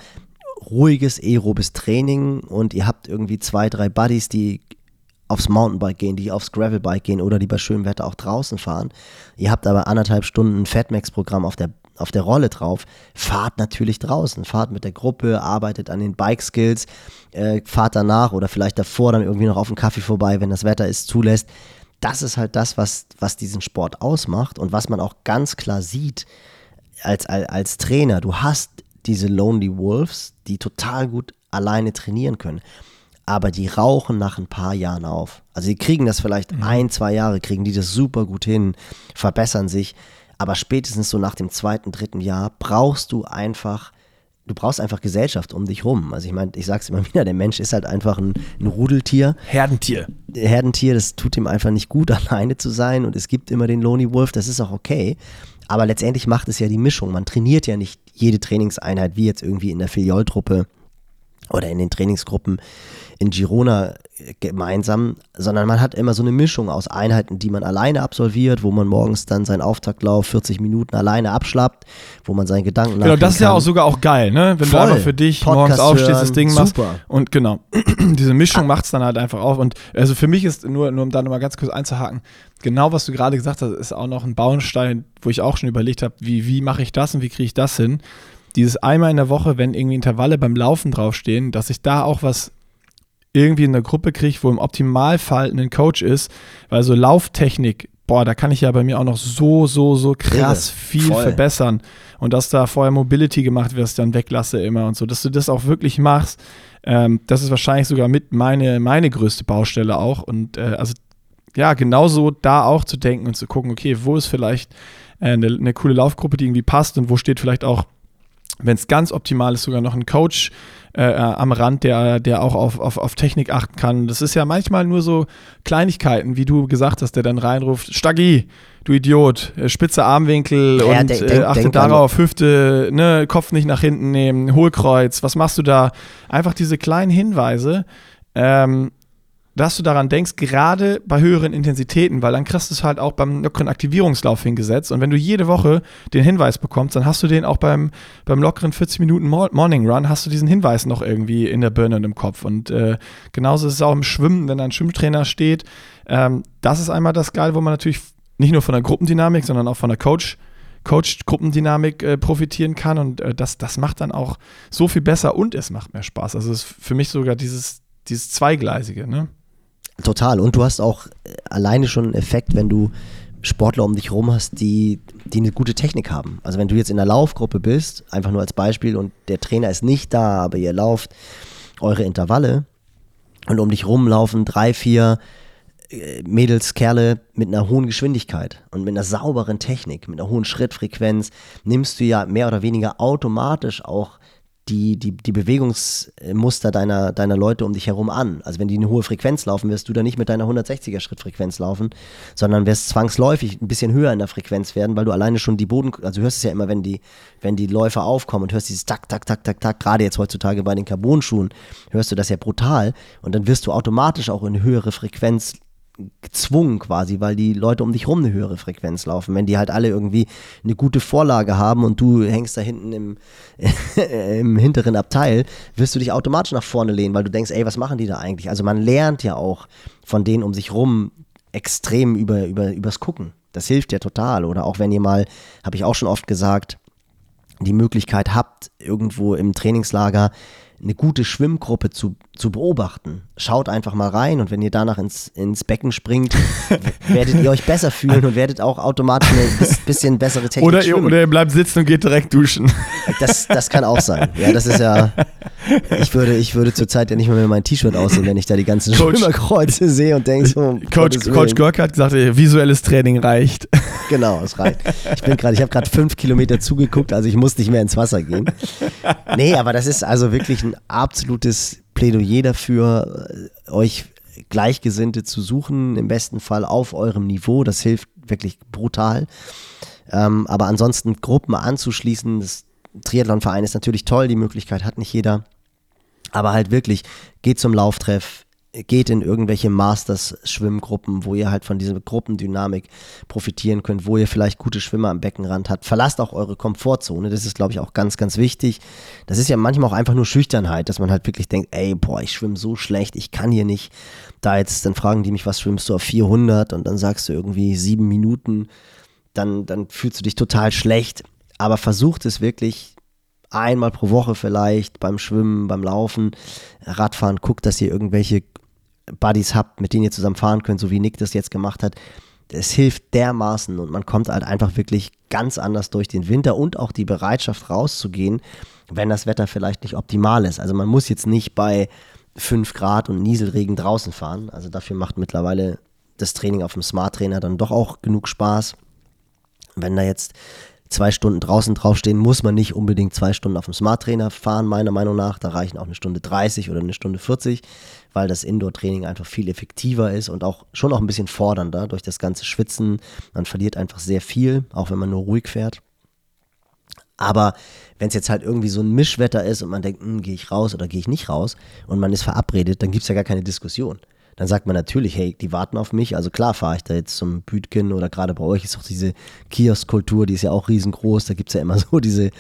ruhiges aerobes Training und ihr habt irgendwie zwei, drei Buddies, die aufs Mountainbike gehen, die aufs Gravelbike gehen oder die bei schönem Wetter auch draußen fahren. Ihr habt aber anderthalb Stunden ein Fatmax-Programm auf der, auf der Rolle drauf. Fahrt natürlich draußen, fahrt mit der Gruppe, arbeitet an den Bike-Skills, äh, fahrt danach oder vielleicht davor dann irgendwie noch auf einen Kaffee vorbei, wenn das Wetter es zulässt das ist halt das, was, was diesen Sport ausmacht und was man auch ganz klar sieht als, als, als Trainer. Du hast diese Lonely Wolves, die total gut alleine trainieren können. Aber die rauchen nach ein paar Jahren auf. Also die kriegen das vielleicht mhm. ein, zwei Jahre, kriegen die das super gut hin, verbessern sich. Aber spätestens so nach dem zweiten, dritten Jahr brauchst du einfach du brauchst einfach Gesellschaft um dich rum. Also ich meine, ich sag's immer wieder, der Mensch ist halt einfach ein, ein Rudeltier. Herdentier. Herdentier, das tut ihm einfach nicht gut, alleine zu sein und es gibt immer den Lonely Wolf, das ist auch okay. Aber letztendlich macht es ja die Mischung. Man trainiert ja nicht jede Trainingseinheit wie jetzt irgendwie in der Filioltruppe oder in den Trainingsgruppen in Girona gemeinsam, sondern man hat immer so eine Mischung aus Einheiten, die man alleine absolviert, wo man morgens dann seinen Auftaktlauf 40 Minuten alleine abschlappt, wo man seinen Gedanken Genau, das ist ja auch sogar auch geil, ne? Wenn Voll. du einfach für dich Podcast morgens aufstehst, hören, das Ding machst. Super. Und genau, diese Mischung macht es dann halt einfach auf. Und also für mich ist nur, nur um da nochmal ganz kurz einzuhaken, genau was du gerade gesagt hast, ist auch noch ein Baustein, wo ich auch schon überlegt habe, wie, wie mache ich das und wie kriege ich das hin? Dieses einmal in der Woche, wenn irgendwie Intervalle beim Laufen draufstehen, dass ich da auch was irgendwie in der Gruppe kriege, wo im Optimalfall ein Coach ist, weil so Lauftechnik, boah, da kann ich ja bei mir auch noch so, so, so krass viel Voll. verbessern. Und dass da vorher Mobility gemacht wird, was ich dann weglasse immer und so, dass du das auch wirklich machst, ähm, das ist wahrscheinlich sogar mit meine, meine größte Baustelle auch. Und äh, also ja, genauso da auch zu denken und zu gucken, okay, wo ist vielleicht äh, eine, eine coole Laufgruppe, die irgendwie passt und wo steht vielleicht auch wenn es ganz optimal ist, sogar noch ein Coach äh, äh, am Rand, der, der auch auf, auf, auf Technik achten kann. Das ist ja manchmal nur so Kleinigkeiten, wie du gesagt hast, der dann reinruft, Staggi, du Idiot, äh, spitze Armwinkel ja, und denk, denk, äh, achte darauf, Hüfte, ne, Kopf nicht nach hinten nehmen, Hohlkreuz, was machst du da? Einfach diese kleinen Hinweise, ähm, dass du daran denkst, gerade bei höheren Intensitäten, weil dann kriegst du es halt auch beim lockeren Aktivierungslauf hingesetzt. Und wenn du jede Woche den Hinweis bekommst, dann hast du den auch beim, beim lockeren 40 Minuten Morning Run, hast du diesen Hinweis noch irgendwie in der Birne und im Kopf. Und äh, genauso ist es auch im Schwimmen, wenn da ein Schwimmtrainer steht. Ähm, das ist einmal das Geil, wo man natürlich nicht nur von der Gruppendynamik, sondern auch von der Coach- Coach-Gruppendynamik äh, profitieren kann und äh, das, das macht dann auch so viel besser und es macht mehr Spaß. Also es ist für mich sogar dieses, dieses Zweigleisige, ne? Total. Und du hast auch äh, alleine schon einen Effekt, wenn du Sportler um dich herum hast, die, die eine gute Technik haben. Also wenn du jetzt in der Laufgruppe bist, einfach nur als Beispiel, und der Trainer ist nicht da, aber ihr lauft eure Intervalle und um dich rum laufen drei, vier äh, Mädels, Kerle mit einer hohen Geschwindigkeit und mit einer sauberen Technik, mit einer hohen Schrittfrequenz, nimmst du ja mehr oder weniger automatisch auch die, die, die Bewegungsmuster deiner, deiner Leute um dich herum an. Also wenn die eine hohe Frequenz laufen, wirst du da nicht mit deiner 160er Schrittfrequenz laufen, sondern wirst zwangsläufig ein bisschen höher in der Frequenz werden, weil du alleine schon die Boden, also hörst es ja immer, wenn die, wenn die Läufer aufkommen und hörst dieses Tak, Tak, Tak, Tak, Tak, gerade jetzt heutzutage bei den Carbon-Schuhen, hörst du das ja brutal und dann wirst du automatisch auch in höhere Frequenz gezwungen quasi, weil die Leute um dich rum eine höhere Frequenz laufen. Wenn die halt alle irgendwie eine gute Vorlage haben und du hängst da hinten im, im hinteren Abteil, wirst du dich automatisch nach vorne lehnen, weil du denkst, ey, was machen die da eigentlich? Also man lernt ja auch von denen um sich rum extrem über, über, übers Gucken. Das hilft ja total. Oder auch wenn ihr mal, habe ich auch schon oft gesagt, die Möglichkeit habt, irgendwo im Trainingslager eine gute Schwimmgruppe zu, zu beobachten. Schaut einfach mal rein und wenn ihr danach ins, ins Becken springt, werdet ihr euch besser fühlen und werdet auch automatisch ein bisschen bessere Technik oder ihr, oder ihr bleibt sitzen und geht direkt duschen. Das, das kann auch sein. Ja, das ist ja. Ich würde, ich würde zurzeit ja nicht mehr mein T-Shirt aussehen, wenn ich da die ganzen Coach, Schwimmerkreuze sehe und denke so. Coach, Coach Görk hat gesagt, visuelles Training reicht. Genau, es reicht. Ich bin gerade, ich habe gerade fünf Kilometer zugeguckt, also ich muss nicht mehr ins Wasser gehen. Nee, aber das ist also wirklich ein absolutes Plädoyer dafür, äh, euch Gleichgesinnte zu suchen, im besten Fall auf eurem Niveau. Das hilft wirklich brutal. Ähm, aber ansonsten Gruppen anzuschließen, das Triathlonverein ist natürlich toll, die Möglichkeit hat nicht jeder. Aber halt wirklich, geht zum Lauftreff, geht in irgendwelche Masters-Schwimmgruppen, wo ihr halt von dieser Gruppendynamik profitieren könnt, wo ihr vielleicht gute Schwimmer am Beckenrand habt. Verlasst auch eure Komfortzone, das ist, glaube ich, auch ganz, ganz wichtig. Das ist ja manchmal auch einfach nur Schüchternheit, dass man halt wirklich denkt, ey, boah, ich schwimme so schlecht, ich kann hier nicht. Da jetzt, dann fragen die mich, was schwimmst du auf 400 und dann sagst du irgendwie sieben Minuten, dann, dann fühlst du dich total schlecht. Aber versucht es wirklich einmal pro Woche vielleicht beim Schwimmen, beim Laufen, Radfahren, guckt, dass ihr irgendwelche Buddies habt, mit denen ihr zusammen fahren könnt, so wie Nick das jetzt gemacht hat. Es hilft dermaßen und man kommt halt einfach wirklich ganz anders durch den Winter und auch die Bereitschaft rauszugehen, wenn das Wetter vielleicht nicht optimal ist. Also man muss jetzt nicht bei 5 Grad und Nieselregen draußen fahren. Also dafür macht mittlerweile das Training auf dem Smart Trainer dann doch auch genug Spaß. Wenn da jetzt zwei Stunden draußen draufstehen, muss man nicht unbedingt zwei Stunden auf dem Smart Trainer fahren, meiner Meinung nach. Da reichen auch eine Stunde 30 oder eine Stunde 40 weil das Indoor-Training einfach viel effektiver ist und auch schon auch ein bisschen fordernder durch das ganze Schwitzen. Man verliert einfach sehr viel, auch wenn man nur ruhig fährt. Aber wenn es jetzt halt irgendwie so ein Mischwetter ist und man denkt, hm, gehe ich raus oder gehe ich nicht raus und man ist verabredet, dann gibt es ja gar keine Diskussion. Dann sagt man natürlich, hey, die warten auf mich, also klar fahre ich da jetzt zum Bütgen oder gerade bei euch ist auch diese Kioskkultur, die ist ja auch riesengroß, da gibt es ja immer so diese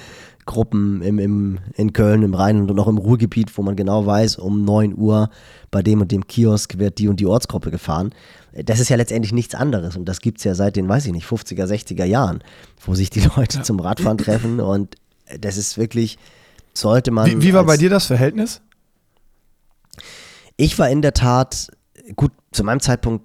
Gruppen im, im, in Köln, im Rhein und auch im Ruhrgebiet, wo man genau weiß, um 9 Uhr bei dem und dem Kiosk wird die und die Ortsgruppe gefahren. Das ist ja letztendlich nichts anderes und das gibt es ja seit den, weiß ich nicht, 50er, 60er Jahren, wo sich die Leute ja. zum Radfahren treffen und das ist wirklich, sollte man. Wie, wie war bei dir das Verhältnis? Ich war in der Tat, gut, zu meinem Zeitpunkt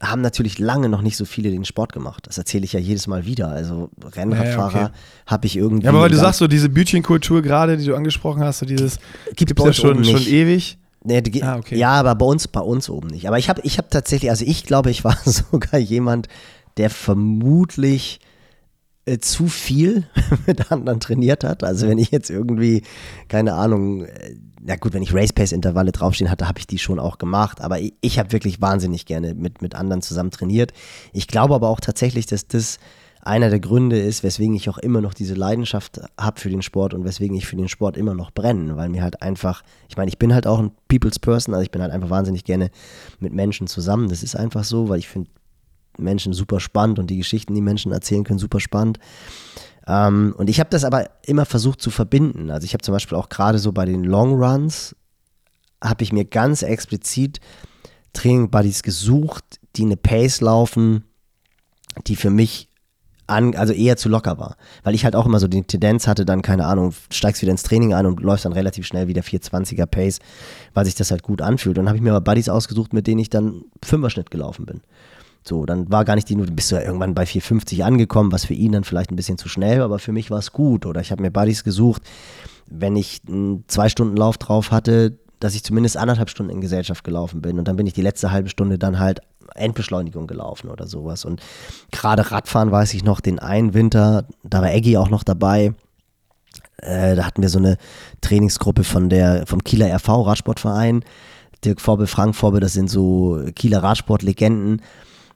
haben natürlich lange noch nicht so viele den Sport gemacht. Das erzähle ich ja jedes Mal wieder. Also Rennradfahrer ja, okay. habe ich irgendwie. Ja, aber weil du sagst so, diese Bütchenkultur gerade, die du angesprochen hast, so dieses gibt es ja schon, schon ewig. Nee, die, ah, okay. Ja, aber bei uns, bei uns oben nicht. Aber ich habe ich hab tatsächlich, also ich glaube, ich war sogar jemand, der vermutlich äh, zu viel mit anderen trainiert hat. Also wenn ich jetzt irgendwie, keine Ahnung, äh, na gut, wenn ich Race Pace Intervalle draufstehen hatte, habe ich die schon auch gemacht. Aber ich, ich habe wirklich wahnsinnig gerne mit, mit anderen zusammen trainiert. Ich glaube aber auch tatsächlich, dass das einer der Gründe ist, weswegen ich auch immer noch diese Leidenschaft habe für den Sport und weswegen ich für den Sport immer noch brenne, weil mir halt einfach, ich meine, ich bin halt auch ein People's Person, also ich bin halt einfach wahnsinnig gerne mit Menschen zusammen. Das ist einfach so, weil ich finde Menschen super spannend und die Geschichten, die Menschen erzählen können, super spannend. Ähm, und ich habe das aber immer versucht zu verbinden. Also ich habe zum Beispiel auch gerade so bei den Long Runs, habe ich mir ganz explizit Training Buddies gesucht, die eine Pace laufen, die für mich an, also eher zu locker war. Weil ich halt auch immer so die Tendenz hatte, dann, keine Ahnung, steigst wieder ins Training ein und läufst dann relativ schnell wieder 420er Pace, weil sich das halt gut anfühlt. Und dann habe ich mir aber Buddies ausgesucht, mit denen ich dann Fünferschnitt gelaufen bin. So, dann war gar nicht die, bist du ja irgendwann bei 450 angekommen, was für ihn dann vielleicht ein bisschen zu schnell, aber für mich war es gut. Oder ich habe mir Buddies gesucht, wenn ich einen zwei Stunden Lauf drauf hatte, dass ich zumindest anderthalb Stunden in Gesellschaft gelaufen bin. Und dann bin ich die letzte halbe Stunde dann halt Endbeschleunigung gelaufen oder sowas. Und gerade Radfahren weiß ich noch, den einen Winter, da war Eggy auch noch dabei. Äh, da hatten wir so eine Trainingsgruppe von der, vom Kieler RV Radsportverein. Dirk Vorbe, Frank Vorbe, das sind so Kieler Radsportlegenden.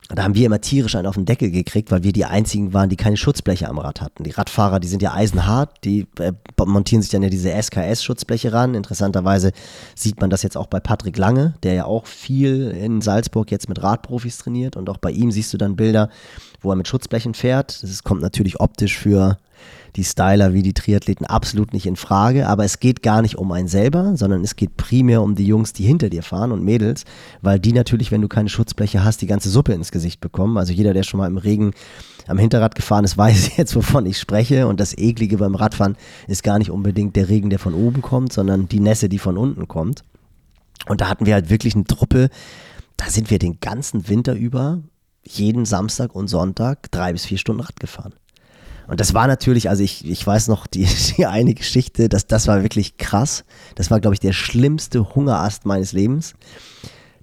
Da haben wir immer tierisch einen auf den Deckel gekriegt, weil wir die einzigen waren, die keine Schutzbleche am Rad hatten. Die Radfahrer, die sind ja eisenhart, die äh, montieren sich dann ja diese SKS-Schutzbleche ran. Interessanterweise sieht man das jetzt auch bei Patrick Lange, der ja auch viel in Salzburg jetzt mit Radprofis trainiert. Und auch bei ihm siehst du dann Bilder, wo er mit Schutzblechen fährt. Das kommt natürlich optisch für die Styler wie die Triathleten absolut nicht in Frage. Aber es geht gar nicht um einen selber, sondern es geht primär um die Jungs, die hinter dir fahren und Mädels, weil die natürlich, wenn du keine Schutzbleche hast, die ganze Suppe ins Gesicht bekommen. Also jeder, der schon mal im Regen am Hinterrad gefahren ist, weiß jetzt, wovon ich spreche. Und das Eklige beim Radfahren ist gar nicht unbedingt der Regen, der von oben kommt, sondern die Nässe, die von unten kommt. Und da hatten wir halt wirklich eine Truppe, da sind wir den ganzen Winter über jeden Samstag und Sonntag drei bis vier Stunden Rad gefahren. Und das war natürlich, also ich, ich weiß noch die, die eine Geschichte, das, das war wirklich krass. Das war, glaube ich, der schlimmste Hungerast meines Lebens.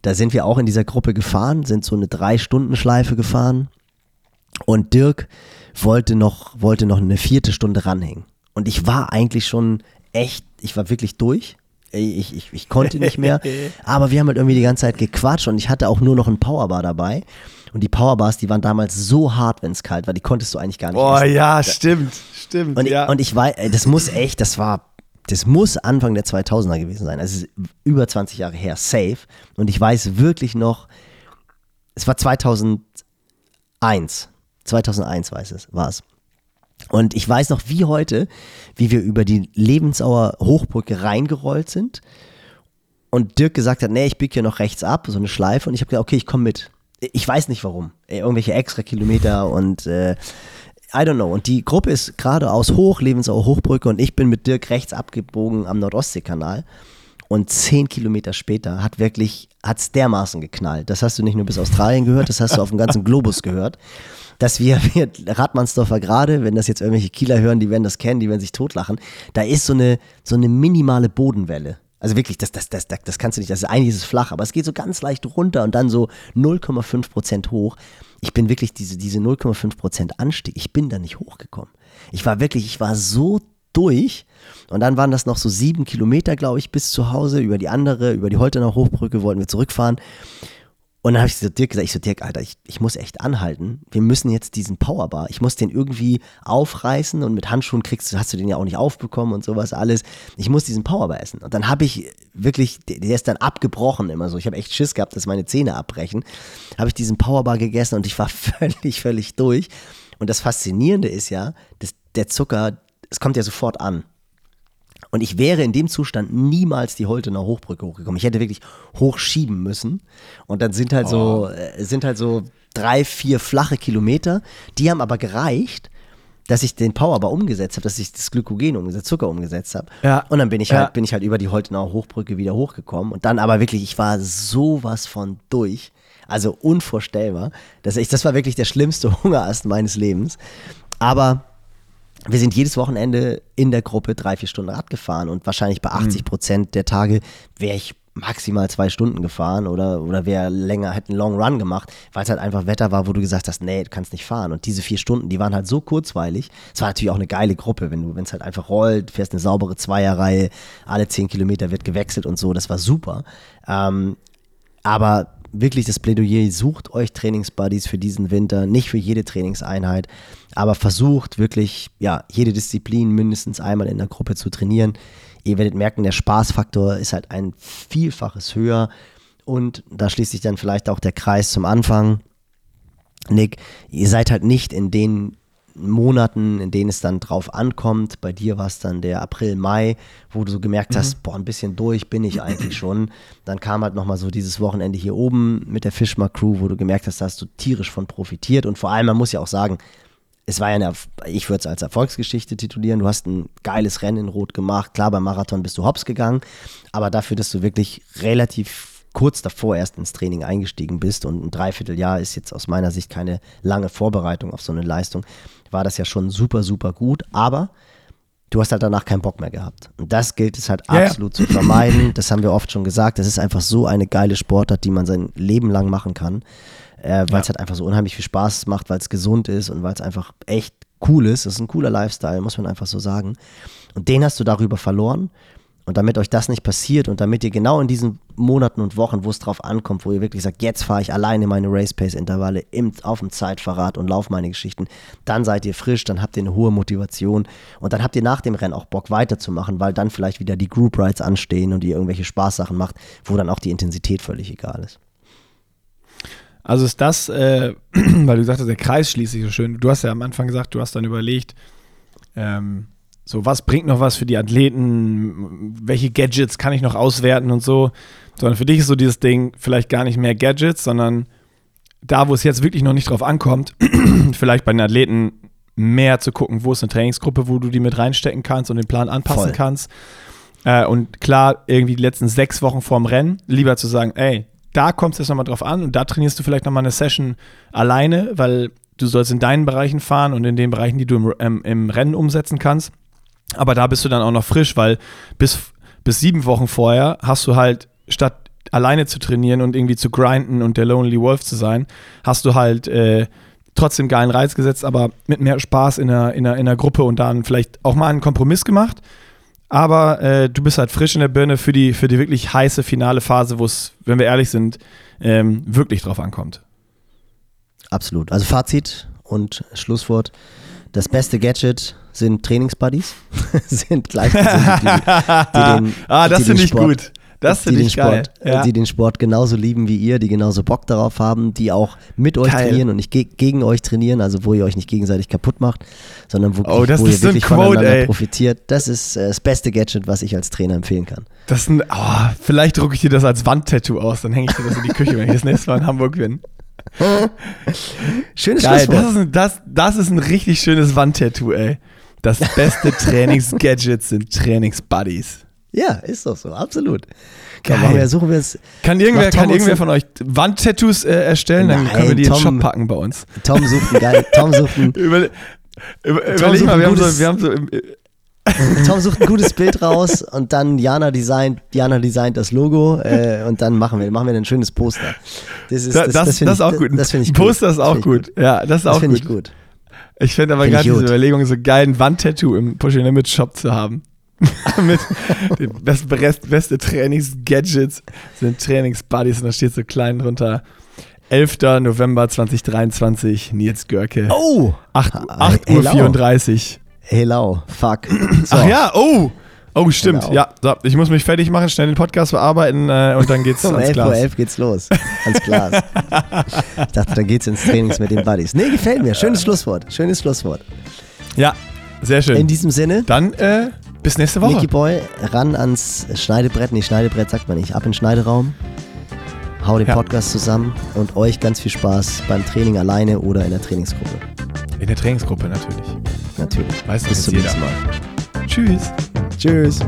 Da sind wir auch in dieser Gruppe gefahren, sind so eine Drei-Stunden-Schleife gefahren. Und Dirk wollte noch, wollte noch eine vierte Stunde ranhängen. Und ich war eigentlich schon echt, ich war wirklich durch. Ich, ich, ich konnte nicht mehr. aber wir haben halt irgendwie die ganze Zeit gequatscht und ich hatte auch nur noch ein Powerbar dabei. Und die Powerbars, die waren damals so hart, wenn es kalt war, die konntest du eigentlich gar nicht. Oh ja, stimmt, stimmt. Und, ja. ich, und ich weiß, das muss echt, das war, das muss Anfang der 2000er gewesen sein. Es ist über 20 Jahre her, safe. Und ich weiß wirklich noch, es war 2001. 2001 weiß es, war es. Und ich weiß noch wie heute, wie wir über die Lebensauer Hochbrücke reingerollt sind und Dirk gesagt hat, nee, ich biege hier noch rechts ab, so eine Schleife und ich habe gesagt, okay, ich komme mit. Ich weiß nicht warum. Irgendwelche extra Kilometer und äh, I don't know. Und die Gruppe ist geradeaus hoch, Lebensauer Hochbrücke und ich bin mit Dirk rechts abgebogen am Nordostseekanal. Und zehn Kilometer später hat wirklich, hat es dermaßen geknallt. Das hast du nicht nur bis Australien gehört, das hast du auf dem ganzen Globus gehört. Dass wir, wir Radmannsdorfer gerade, wenn das jetzt irgendwelche Kieler hören, die werden das kennen, die werden sich totlachen, da ist so eine, so eine minimale Bodenwelle. Also wirklich, das, das, das, das kannst du nicht. Das ist eigentlich ist es flach, aber es geht so ganz leicht runter und dann so 0,5 Prozent hoch. Ich bin wirklich diese, diese 0,5 Prozent Anstieg. Ich bin da nicht hochgekommen. Ich war wirklich, ich war so durch. Und dann waren das noch so sieben Kilometer, glaube ich, bis zu Hause. Über die andere, über die Holtener Hochbrücke wollten wir zurückfahren. Und dann habe ich zu Dirk gesagt, ich so, Dirk, Alter, ich, ich muss echt anhalten. Wir müssen jetzt diesen Powerbar, ich muss den irgendwie aufreißen und mit Handschuhen kriegst du, hast du den ja auch nicht aufbekommen und sowas alles. Ich muss diesen Powerbar essen. Und dann habe ich wirklich, der ist dann abgebrochen immer so. Ich habe echt Schiss gehabt, dass meine Zähne abbrechen. Habe ich diesen Powerbar gegessen und ich war völlig, völlig durch. Und das Faszinierende ist ja, dass der Zucker, es kommt ja sofort an. Und ich wäre in dem Zustand niemals die Holtener Hochbrücke hochgekommen. Ich hätte wirklich hochschieben müssen. Und dann sind halt so, äh, sind halt so drei, vier flache Kilometer. Die haben aber gereicht, dass ich den Powerbar umgesetzt habe, dass ich das Glykogen umgesetzt, Zucker umgesetzt habe. Ja. Und dann bin ich Ja. halt, bin ich halt über die Holtenauer Hochbrücke wieder hochgekommen. Und dann aber wirklich, ich war sowas von durch. Also unvorstellbar. Das, ich, das war wirklich der schlimmste Hungerast meines Lebens. Aber wir sind jedes Wochenende in der Gruppe drei, vier Stunden Rad gefahren und wahrscheinlich bei 80 Prozent der Tage wäre ich maximal zwei Stunden gefahren oder, oder wäre länger, hätte einen Long Run gemacht, weil es halt einfach Wetter war, wo du gesagt hast, nee, du kannst nicht fahren. Und diese vier Stunden, die waren halt so kurzweilig. Es war natürlich auch eine geile Gruppe, wenn du, wenn es halt einfach rollt, fährst eine saubere Zweierreihe, alle zehn Kilometer wird gewechselt und so, das war super. Ähm, aber wirklich das Plädoyer, sucht euch Trainingsbuddies für diesen Winter, nicht für jede Trainingseinheit, aber versucht wirklich, ja, jede Disziplin mindestens einmal in der Gruppe zu trainieren. Ihr werdet merken, der Spaßfaktor ist halt ein Vielfaches höher und da schließt sich dann vielleicht auch der Kreis zum Anfang. Nick, ihr seid halt nicht in den Monaten, in denen es dann drauf ankommt. Bei dir war es dann der April, Mai, wo du so gemerkt hast, boah, ein bisschen durch bin ich eigentlich schon. Dann kam halt nochmal so dieses Wochenende hier oben mit der Fischmark Crew, wo du gemerkt hast, da hast du tierisch von profitiert. Und vor allem, man muss ja auch sagen, es war ja eine, ich würde es als Erfolgsgeschichte titulieren. Du hast ein geiles Rennen in Rot gemacht. Klar, beim Marathon bist du hops gegangen, aber dafür, dass du wirklich relativ kurz davor erst ins Training eingestiegen bist und ein Dreivierteljahr ist jetzt aus meiner Sicht keine lange Vorbereitung auf so eine Leistung, war das ja schon super, super gut. Aber du hast halt danach keinen Bock mehr gehabt. Und das gilt es halt Ja, ja. absolut zu vermeiden. Das haben wir oft schon gesagt. Das ist einfach so eine geile Sportart, die man sein Leben lang machen kann, äh, weil es halt einfach so unheimlich viel Spaß macht, weil es gesund ist und weil es einfach echt cool ist. Das ist ein cooler Lifestyle, muss man einfach so sagen. Und den hast du darüber verloren. Und damit euch das nicht passiert und damit ihr genau in diesen Monaten und Wochen, wo es drauf ankommt, wo ihr wirklich sagt, jetzt fahre ich alleine meine Race Pace Intervalle auf dem Zeitverrat und laufe meine Geschichten, dann seid ihr frisch, dann habt ihr eine hohe Motivation und dann habt ihr nach dem Rennen auch Bock weiterzumachen, weil dann vielleicht wieder die Group Rides anstehen und ihr irgendwelche Spaßsachen macht, wo dann auch die Intensität völlig egal ist. Also ist das, äh, weil du gesagt hast, der Kreis schließt sich so schön. Du hast ja am Anfang gesagt, du hast dann überlegt, ähm, so was bringt noch was für die Athleten, welche Gadgets kann ich noch auswerten und so. Sondern für dich ist so dieses Ding vielleicht gar nicht mehr Gadgets, sondern da, wo es jetzt wirklich noch nicht drauf ankommt, vielleicht bei den Athleten mehr zu gucken, wo ist eine Trainingsgruppe, wo du die mit reinstecken kannst und den Plan anpassen Voll. kannst. Äh, und klar, irgendwie die letzten sechs Wochen vorm Rennen, lieber zu sagen, ey, da kommt es jetzt nochmal drauf an und da trainierst du vielleicht nochmal eine Session alleine, weil du sollst in deinen Bereichen fahren und in den Bereichen, die du im, ähm, im Rennen umsetzen kannst. Aber da bist du dann auch noch frisch, weil bis, bis sieben Wochen vorher hast du halt, statt alleine zu trainieren und irgendwie zu grinden und der Lonely Wolf zu sein, hast du halt äh, trotzdem geilen Reiz gesetzt, aber mit mehr Spaß in der, in der, in der Gruppe und dann vielleicht auch mal einen Kompromiss gemacht. Aber äh, du bist halt frisch in der Birne für die, für die wirklich heiße finale Phase, wo es, wenn wir ehrlich sind, ähm, wirklich drauf ankommt. Absolut. Also Fazit und Schlusswort. Das beste Gadget sind Trainingsbuddies. sind Gleichgesinnte, die, die den, ah, das finde ich Sport- gut. Das die finde den ich geil. Sport, Ja. die den Sport genauso lieben wie ihr, die genauso Bock darauf haben, die auch mit euch Geil. trainieren und nicht ge gegen euch trainieren, also wo ihr euch nicht gegenseitig kaputt macht, sondern wo, Oh, wo ihr wirklich Quote, voneinander ey. profitiert. Das ist äh, das beste Gadget, was ich als Trainer empfehlen kann. Das ein, oh, vielleicht drucke ich dir das als Wandtattoo aus, dann hänge ich dir das in die Küche, wenn ich das nächste Mal in Hamburg bin. Schönes Geil, das ist, ein, das, das ist ein richtig schönes Wandtattoo, ey. Das beste Trainingsgadget sind Trainingsbuddies. ja, ist doch so, absolut. Geil. Komm, wir, suchen wir es. Kann irgendwer, Tom kann irgendwer von euch Wandtattoos äh, erstellen? Dann Nein, können wir die in den Tom- Shop packen bei uns. Tom sucht einen geil, Tom sucht ein, Über, über, Tom überleg mal, wir haben, so, wir haben so im, Tom sucht ein gutes Bild raus und dann Jana designt, Jana designt das Logo äh, und dann machen wir, machen wir ein schönes Poster. Das ist das, das, das, ist ich- auch gut. Das finde ich Ein gut. Poster ist Das auch ich gut. Ja, das ist Das auch finde gut. ich gut. Ich finde aber Find gerade diese gut. Überlegung, so geilen Wandtattoo im Push Limit Shop zu haben. Mit den best, best, beste Trainingsgadgets sind Trainingsbuddies und da steht so klein drunter 11. November 2023, Nils Görke. Oh! 8, Ah, 8 hey, Uhr lau. 34. Hello, fuck. So. Ach ja, oh! Oh, stimmt. Genau. Ja, so, ich muss mich fertig machen, schnell den Podcast bearbeiten äh, und dann geht's Um ans 11.11 Glas. Uhr 11 geht's los. Ans Glas. ich dachte, dann geht's ins Trainings mit den Buddies. Nee, gefällt mir. Schönes Schlusswort. Schönes Schlusswort. Ja, sehr In schön. diesem Sinne, Dann äh, bis nächste Woche. Nicky Boy, ran ans Schneidebrett. Nee, Schneidebrett sagt man nicht. Ab in den Schneideraum. Hau den Ja. Podcast zusammen und euch ganz viel Spaß beim Training alleine oder in der Trainingsgruppe. In der Trainingsgruppe natürlich. Natürlich. Weiß Bis zum nächsten Mal. Tschüss. Tschüss.